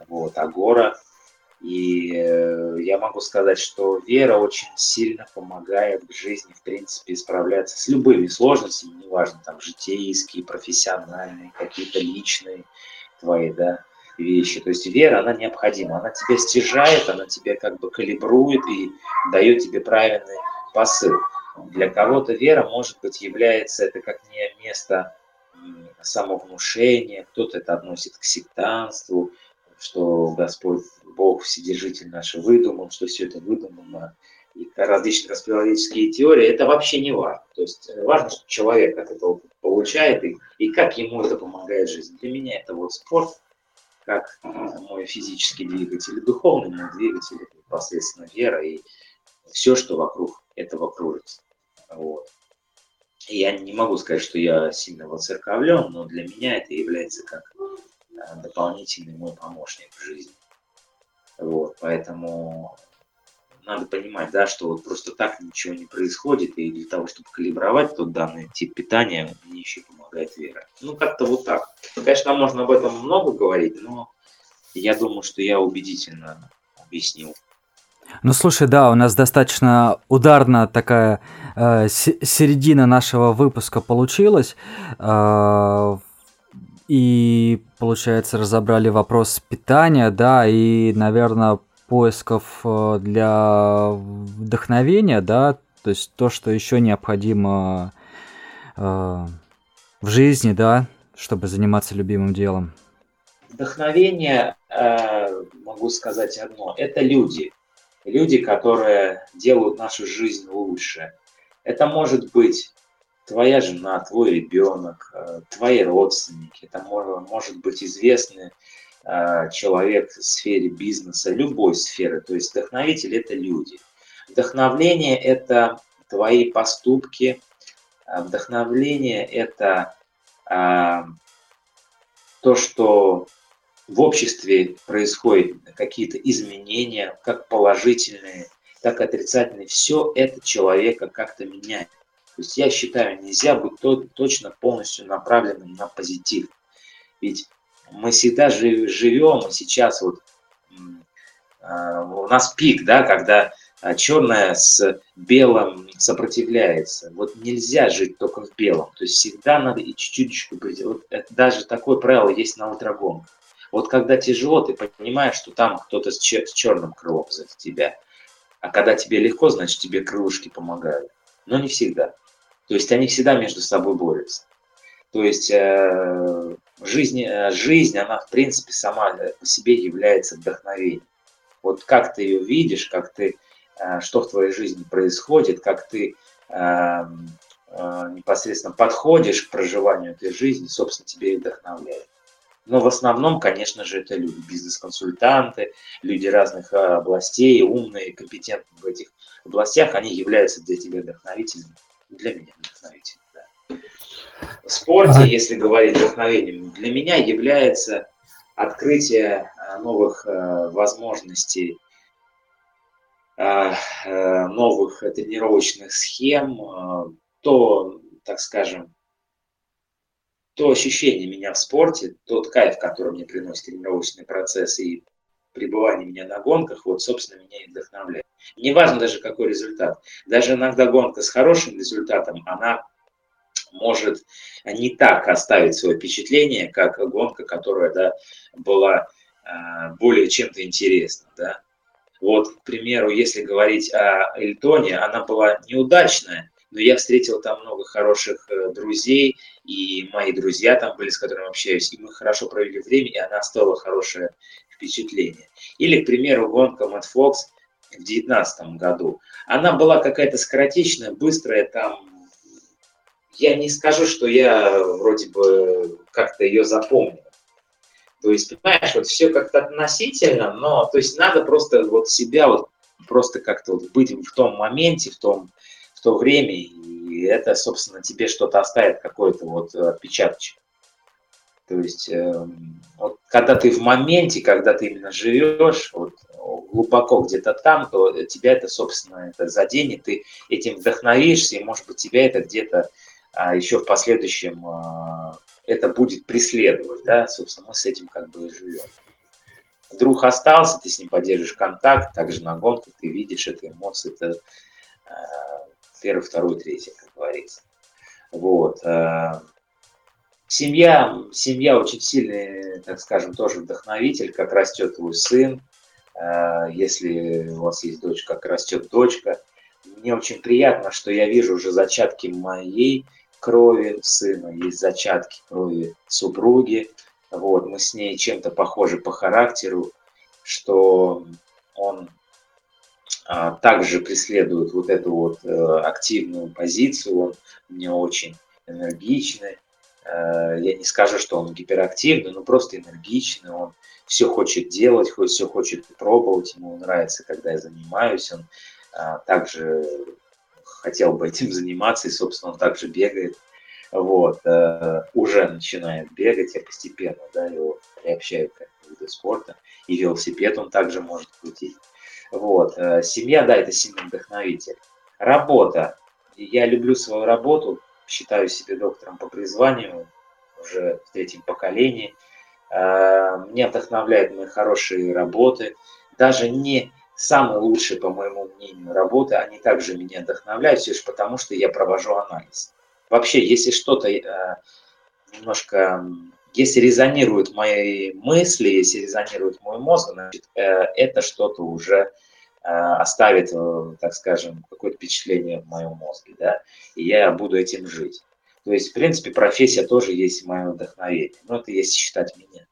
вот, Агора, и э, я могу сказать, что вера очень сильно помогает в жизни, в принципе, справляться с любыми сложностями, неважно, там, житейские, профессиональные, какие-то личные твои, да, вещи. То есть вера, она необходима, она тебя стяжает, она тебя как бы калибрует и дает тебе правильный посыл. Для кого-то вера, может быть, является это как не место самовнушения, кто-то это относит к сектанству, что Господь Бог Вседержитель наш выдумал, что все это выдумано, и различные конспирологические теории, это вообще не важно. То есть э, важно, что человек от этого получает, и, и как ему это помогает в жизни. Для меня это вот спорт, как мой физический двигатель, духовный мой двигатель, непосредственно вера и все, что вокруг этого кружится. Вот. Я не могу сказать, что я сильно воцерковлен, но для меня это является как Э, дополнительный мой помощник в жизни. Вот, поэтому надо понимать, да, что вот просто так ничего не происходит, и для того, чтобы калибровать тот данный тип питания, мне еще помогает вера. Ну, как-то вот так. Конечно, можно об этом много говорить, но я думаю, что я убедительно объяснил. Ну, слушай, да, у нас достаточно ударная такая э, середина нашего выпуска получилась. Э, и, получается, разобрали вопрос питания, да, и, наверное, поисков э, для вдохновения, да, то есть то, что еще необходимо э, в жизни, да, чтобы заниматься любимым делом. Вдохновение, э, могу сказать одно, это люди. Люди, которые делают нашу жизнь лучше. Это может быть твоя жена, твой ребенок, э, твои родственники, это может, может быть известный э, человек в сфере бизнеса, любой сферы. То есть вдохновитель – это люди. Вдохновление – это твои поступки, э, вдохновление – это то, что в обществе происходят какие-то изменения, как положительные, так и отрицательные. Все это человека как-то меняет. То есть я считаю, нельзя быть то, точно полностью направленным на позитив. Ведь мы всегда живем, и сейчас вот а, у нас пик, да, когда а, черное с белым сопротивляется. Вот нельзя жить только в белом. То есть всегда надо и чуть-чуть вот даже такое правило есть на ультрагонках. Вот когда тяжело, ты понимаешь, что там кто-то с, черным крылом за тебя. А когда тебе легко, значит тебе крылышки помогают. Но не всегда. То есть они всегда между собой борются. То есть э, жизнь, э, жизнь, она в принципе сама по себе является вдохновением. Вот как ты ее видишь, как ты, э, что в твоей жизни происходит, как ты непосредственно подходишь к проживанию этой жизни, собственно, тебе и вдохновляет. Но в основном, конечно же, это люди, бизнес-консультанты, люди разных областей, умные, компетентные в этих областях, они являются для тебя вдохновителями для меня вдохновителем. Да. В спорте, если говорить вдохновением, для меня является открытие а, новых а, возможностей, а, новых тренировочных схем, то, так скажем, то ощущение меня в спорте, тот кайф, который мне приносит тренировочный процесс и пребывание меня на гонках, вот, собственно, меня и вдохновляет. Неважно даже какой результат. Даже иногда гонка с хорошим результатом, она может не так оставить свое впечатление, как гонка, которая да, была э, более чем-то интересна. Да? Вот, к примеру, если говорить о Эльтоне, она была неудачная, но я встретил там много хороших э, друзей, и мои друзья там были, с которыми общаюсь, и мы хорошо провели время, и она оставила хорошее впечатление. Или, к примеру, гонка Мэтт Фокс в 2019 году. Она была какая-то скоротечная, быстрая, там я не скажу, что я вроде бы как-то ее запомнил. То есть, понимаешь, вот все как-то относительно, но то есть надо просто вот себя вот просто как-то вот быть в том моменте, в том, в то время, и это, собственно, тебе что-то оставит, какой-то вот отпечаточек. То есть, э, вот, когда ты в моменте, когда ты именно живешь, вот, глубоко где-то там, то тебя это, собственно, это заденет, ты этим вдохновишься, и, может быть, тебя это где-то а еще в последующем а, это будет преследовать, да, собственно, мы с этим как бы и живем. Вдруг остался, ты с ним поддерживаешь контакт, также на гонке ты видишь это эмоции, это а, первый, второй, третий, как говорится. Вот. А, семья, семья очень сильный, так скажем, тоже вдохновитель, как растет твой сын, если у вас есть дочка, как растет дочка. Мне очень приятно, что я вижу уже зачатки моей крови сына, есть зачатки крови супруги. Вот, мы с ней чем-то похожи по характеру, что он а, также преследует вот эту вот э, активную позицию, он мне очень энергичный. Э, я не скажу, что он гиперактивный, но просто энергичный, он все хочет делать, все хочет пробовать, ему нравится, когда я занимаюсь, он а, также хотел бы этим заниматься, и, собственно, он также бегает. Вот, э, уже начинает бегать, я постепенно, да, его приобщаю к виду спорта. И велосипед он также может крутить. Вот, э, семья, да, это сильный вдохновитель. Работа. Я люблю свою работу, считаю себя доктором по призванию, уже в третьем поколении. Э, меня вдохновляют мои хорошие работы. Даже не самые лучшие, по моему мнению, работы, они также меня вдохновляют, все лишь потому, что я провожу анализ. Вообще, если что-то э, немножко, если резонируют мои мысли, если резонирует мой мозг, значит, э, это что-то уже оставит, э, так скажем, какое-то впечатление в моем мозге, да, и я буду этим жить. То есть, в принципе, профессия тоже есть мое вдохновение, но это если считать меня.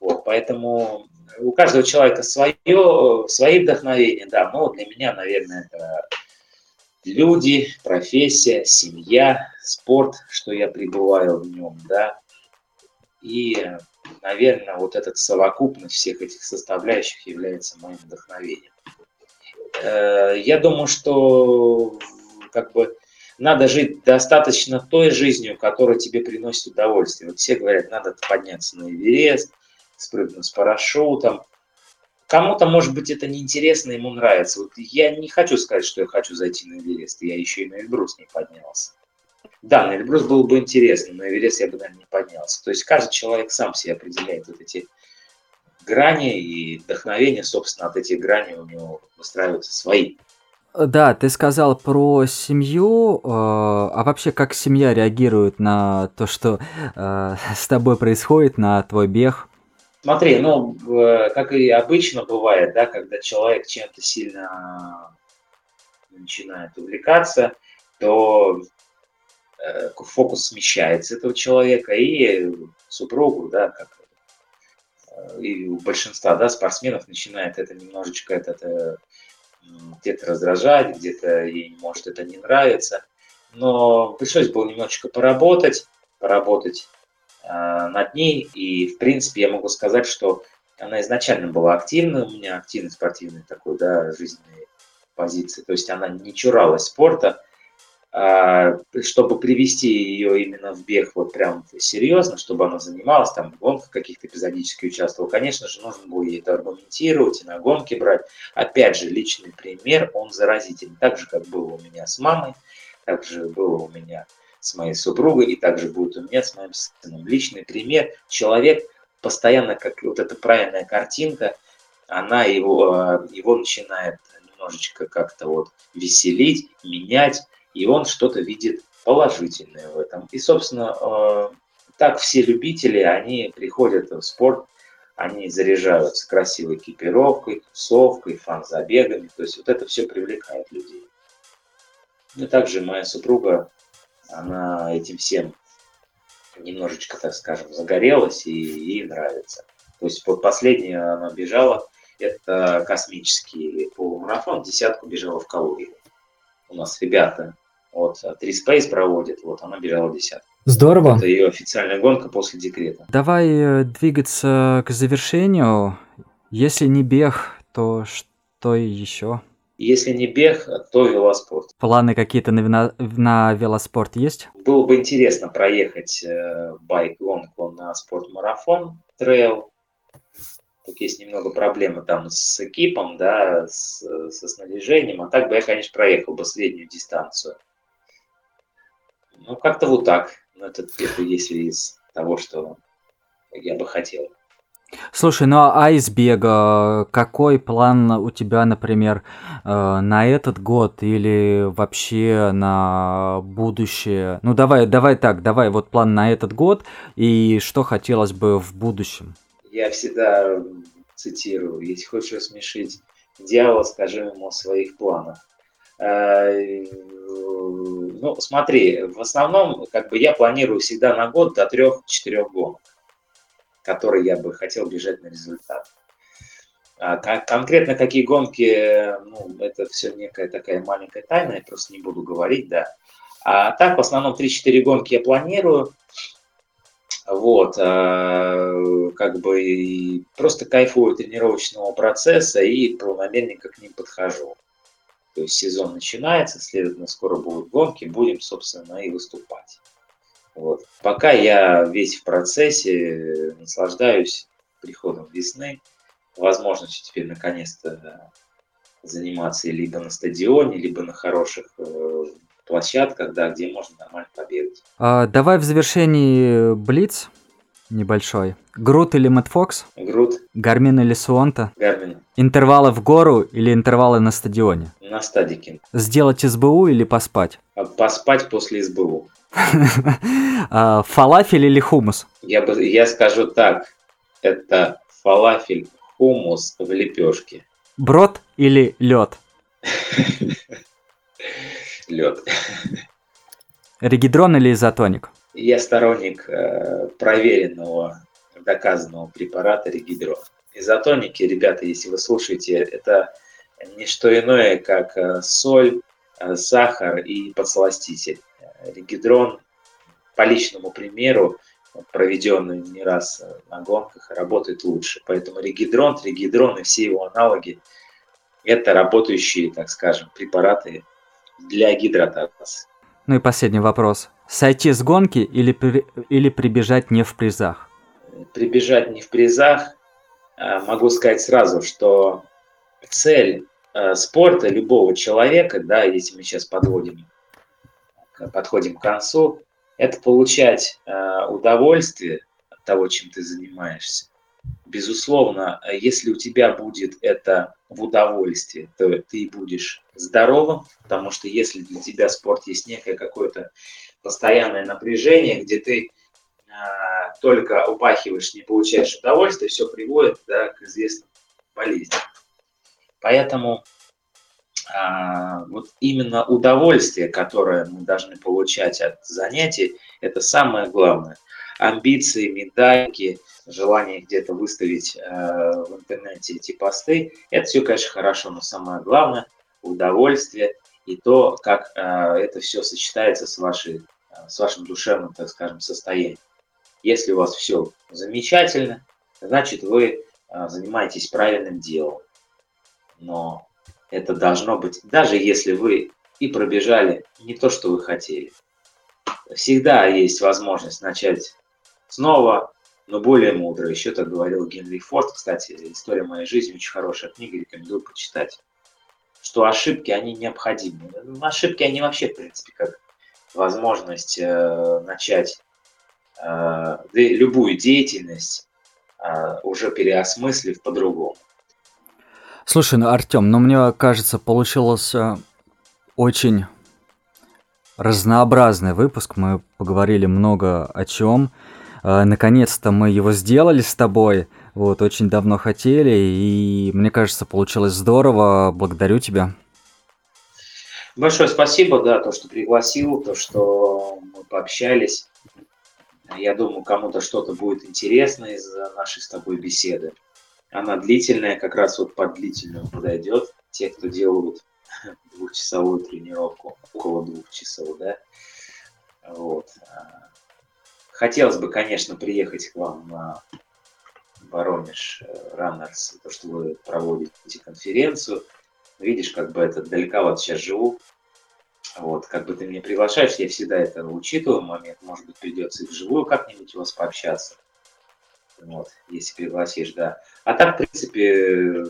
Вот, поэтому у каждого человека свое, свои вдохновения, да, но для меня, наверное, это люди, профессия, семья, спорт, что я пребываю в нем, да, и, наверное, вот эта совокупность всех этих составляющих является моим вдохновением. Э, я думаю, что как бы надо жить достаточно той жизнью, которая тебе приносит удовольствие. Вот все говорят, надо подняться на Эверест, спрыгнуть с парашютом. Кому-то, может быть, это неинтересно, ему нравится. Вот я не хочу сказать, что я хочу зайти на Эверест, я еще и на Эльбрус не поднялся. Да, на Эльбрус было бы интересно, но Эверест я бы, наверное, не поднялся. То есть каждый человек сам себе определяет вот эти грани и вдохновение, собственно, от этих граней у него выстраиваются свои. Да, ты сказал про семью, э, а вообще как семья реагирует на то, что э, с тобой происходит, на твой бег? Смотри, ну, как и обычно бывает, да, когда человек чем-то сильно начинает увлекаться, то э, фокус смещается этого человека, и супругу, да, как и у большинства да, спортсменов начинает это немножечко это где-то раздражать, где-то ей, может, это не нравится. Но пришлось было немножечко поработать, поработать э, над ней. И, в принципе, я могу сказать, что она изначально была активной, у меня активной спортивной такой, да, жизненной позиции. То есть она не чуралась спорта, чтобы привести ее именно в бег вот прям серьезно, чтобы она занималась, там в гонках каких-то эпизодически участвовала, конечно же, нужно было ей это аргументировать и на гонки брать. Опять же, личный пример, он заразительный. Так же, как было у меня с мамой, так же было у меня с моей супругой, и также будет у меня с моим сыном. Личный пример. Человек постоянно, как вот эта правильная картинка, она его, а, его начинает немножечко как-то вот веселить, менять, и он что-то видит положительное в этом. И, собственно, э, так все любители, они приходят в спорт они заряжаются красивой экипировкой, тусовкой, фан-забегами. То есть вот это все привлекает людей. Ну и также моя супруга, она этим всем немножечко, так скажем, загорелась и ей нравится. То есть вот последнее она бежала, это космический полумарафон, десятку бежала в Калуге. У нас ребята вот Три Space проводит, вот она бежала десятку. Здорово. Это ее официальная гонка после декрета. Давай э, двигаться к завершению. Если не бег, то что еще? Если не бег, то велоспорт. Планы какие-то на, на велоспорт есть? Было бы интересно проехать э, байк-гонку на спортмарафон, трейл. Тут есть немного проблемы там с экипом, да, с, со снаряжением. А так бы я, конечно, проехал бы среднюю дистанцию. Ну, как-то вот так. Ну, это, это если из того, что я бы хотел. Слушай, ну а из бега какой план у тебя, например, э, на этот год или вообще на будущее? Ну давай, давай так, давай вот план на этот год и что хотелось бы в будущем. Я всегда цитирую, если хочешь рассмешить дьявола, скажи ему о своих планах. Э, ну, смотри, в основном, как бы я планирую всегда на год до трех-четырех гонок, которые я бы хотел бежать на результат. А конкретно какие гонки, ну, это все некая такая маленькая тайна, я просто не буду говорить, да. А так, в основном 3-4 гонки я планирую. Вот, э, как бы просто кайфую тренировочного процесса и планомерненько к ним подхожу. То есть сезон начинается, следовательно, скоро будут гонки, будем, собственно, и выступать. Вот. Пока я весь в процессе, наслаждаюсь приходом весны, возможностью теперь наконец-то заниматься либо на стадионе, либо на хороших э, площадках, да, где можно нормально побегать. А, давай в завершении Блиц небольшой. Грут или Мэтт Фокс? Грут. Garmin или Suunto? Garmin. Интервалы в гору или интервалы на стадионе? На стадике. Сделать СБУ или поспать? А поспать после СБУ. А, фалафель или хумус? Я, бы, я скажу так. Это фалафель, хумус в лепешке. Брод или лед? Лед. Регидрон или изотоник? Я сторонник э, проверенного, доказанного препарата регидрон. Изотоники, ребята, если вы слушаете, это не что иное, как э, соль, э, сахар и подсластитель. Регидрон, по личному примеру, проведенный не раз на гонках, работает лучше. Поэтому регидрон, тригидрон и все его аналоги – это работающие, так скажем, препараты для гидратации. Ну и последний вопрос. Сойти с гонки или, при... или прибежать не в призах? Прибежать не в призах. А, могу сказать сразу, что цель а, спорта любого человека, да, если мы сейчас подводим, подходим к концу, это получать а, удовольствие от того, чем ты занимаешься. Безусловно, если у тебя будет это в удовольствие, то ты будешь здоровым, потому что если для тебя спорт есть некое какое-то постоянное напряжение, где ты а, только упахиваешь, не получаешь удовольствие, все приводит да, к известным болезням. Поэтому а, вот именно удовольствие, которое мы должны получать от занятий, это самое главное. Амбиции, медальки, желание где-то выставить э, в интернете эти посты, это все, конечно, хорошо, но самое главное – удовольствие и то, как э, это все сочетается с, вашей, э, с вашим душевным, так скажем, состоянием. Если у вас все замечательно, значит вы э, занимаетесь правильным делом. Но это должно быть, даже если вы и пробежали не то, что вы хотели. Всегда есть возможность начать снова, но более мудро. Еще так говорил Генри Форд. Кстати, «История моей жизни» очень хорошая книга, рекомендую почитать что ошибки, они необходимы. Ошибки, они вообще, в принципе, как возможность э, начать э, любую деятельность, э, уже переосмыслив по-другому. Слушай, ну, Артем, ну, мне кажется, получился очень разнообразный выпуск. Мы поговорили много о чем. Э, наконец-то мы его сделали с тобой. Вот, очень давно хотели, и мне кажется, получилось здорово. Благодарю тебя. Большое спасибо, да, то, что пригласил, то, что мы пообщались. Я думаю, кому-то что-то будет интересно из нашей с тобой беседы. Она длительная, как раз вот под длительную подойдет. Те, кто делают двухчасовую тренировку, около двух часов, да. Вот. Хотелось бы, конечно, приехать к вам на Воронеж Раннерс, то, что вы проводите конференцию. Видишь, как бы это далековато сейчас живу. Вот, как бы ты меня приглашаешь, я всегда это учитываю момент. Может быть, придется и вживую как-нибудь у вас пообщаться. Вот, если пригласишь, да. А так, в принципе,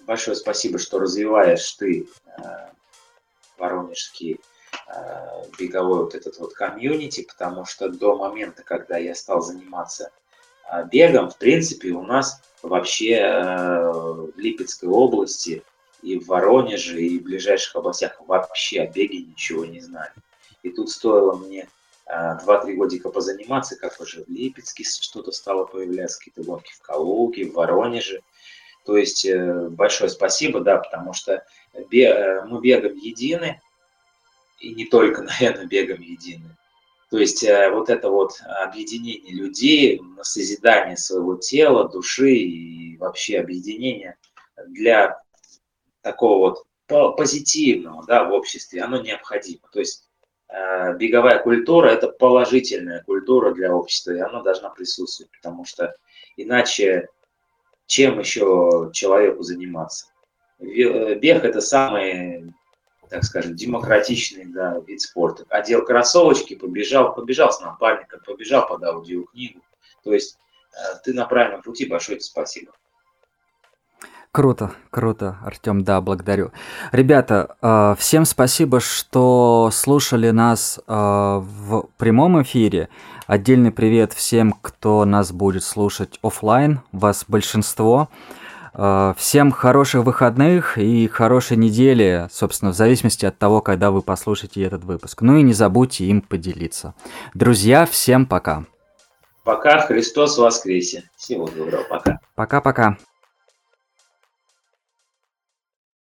большое спасибо, что развиваешь ты э, воронежский э, беговой вот этот вот комьюнити, потому что до момента, когда я стал заниматься э, бегом, в принципе, у нас вообще э, в Липецкой области и в Воронеже, и в ближайших областях вообще о беге ничего не знали. И тут стоило мне 2-3 годика позаниматься, как уже в Липецке что-то стало появляться, какие-то гонки в Калуге, в Воронеже. То есть э, большое спасибо, да, потому что э, мы бегом едины, и не только, наверное, бегом едины. То есть э, вот это вот объединение людей на созидание своего тела, души и вообще объединение для такого вот позитивного да, в обществе, оно необходимо. То есть э, беговая культура – это положительная культура для общества, и она должна присутствовать, потому что иначе чем еще человеку заниматься? Э, бег – это самый, так скажем, демократичный да, вид спорта. Одел кроссовочки, побежал, побежал с напарником, побежал под аудиокнигу. То есть э, ты на правильном пути, большое тебе спасибо. Круто, круто, Артем, да, благодарю. Ребята, э, всем спасибо, что слушали нас э, в прямом эфире. Отдельный привет всем, кто нас будет слушать офлайн. Вас большинство. Э, всем хороших выходных и хорошей недели, собственно, в зависимости от того, когда вы послушаете этот выпуск. Ну и не забудьте им поделиться. Друзья, всем пока. Пока, Христос воскресе. Всего доброго, пока. Пока-пока.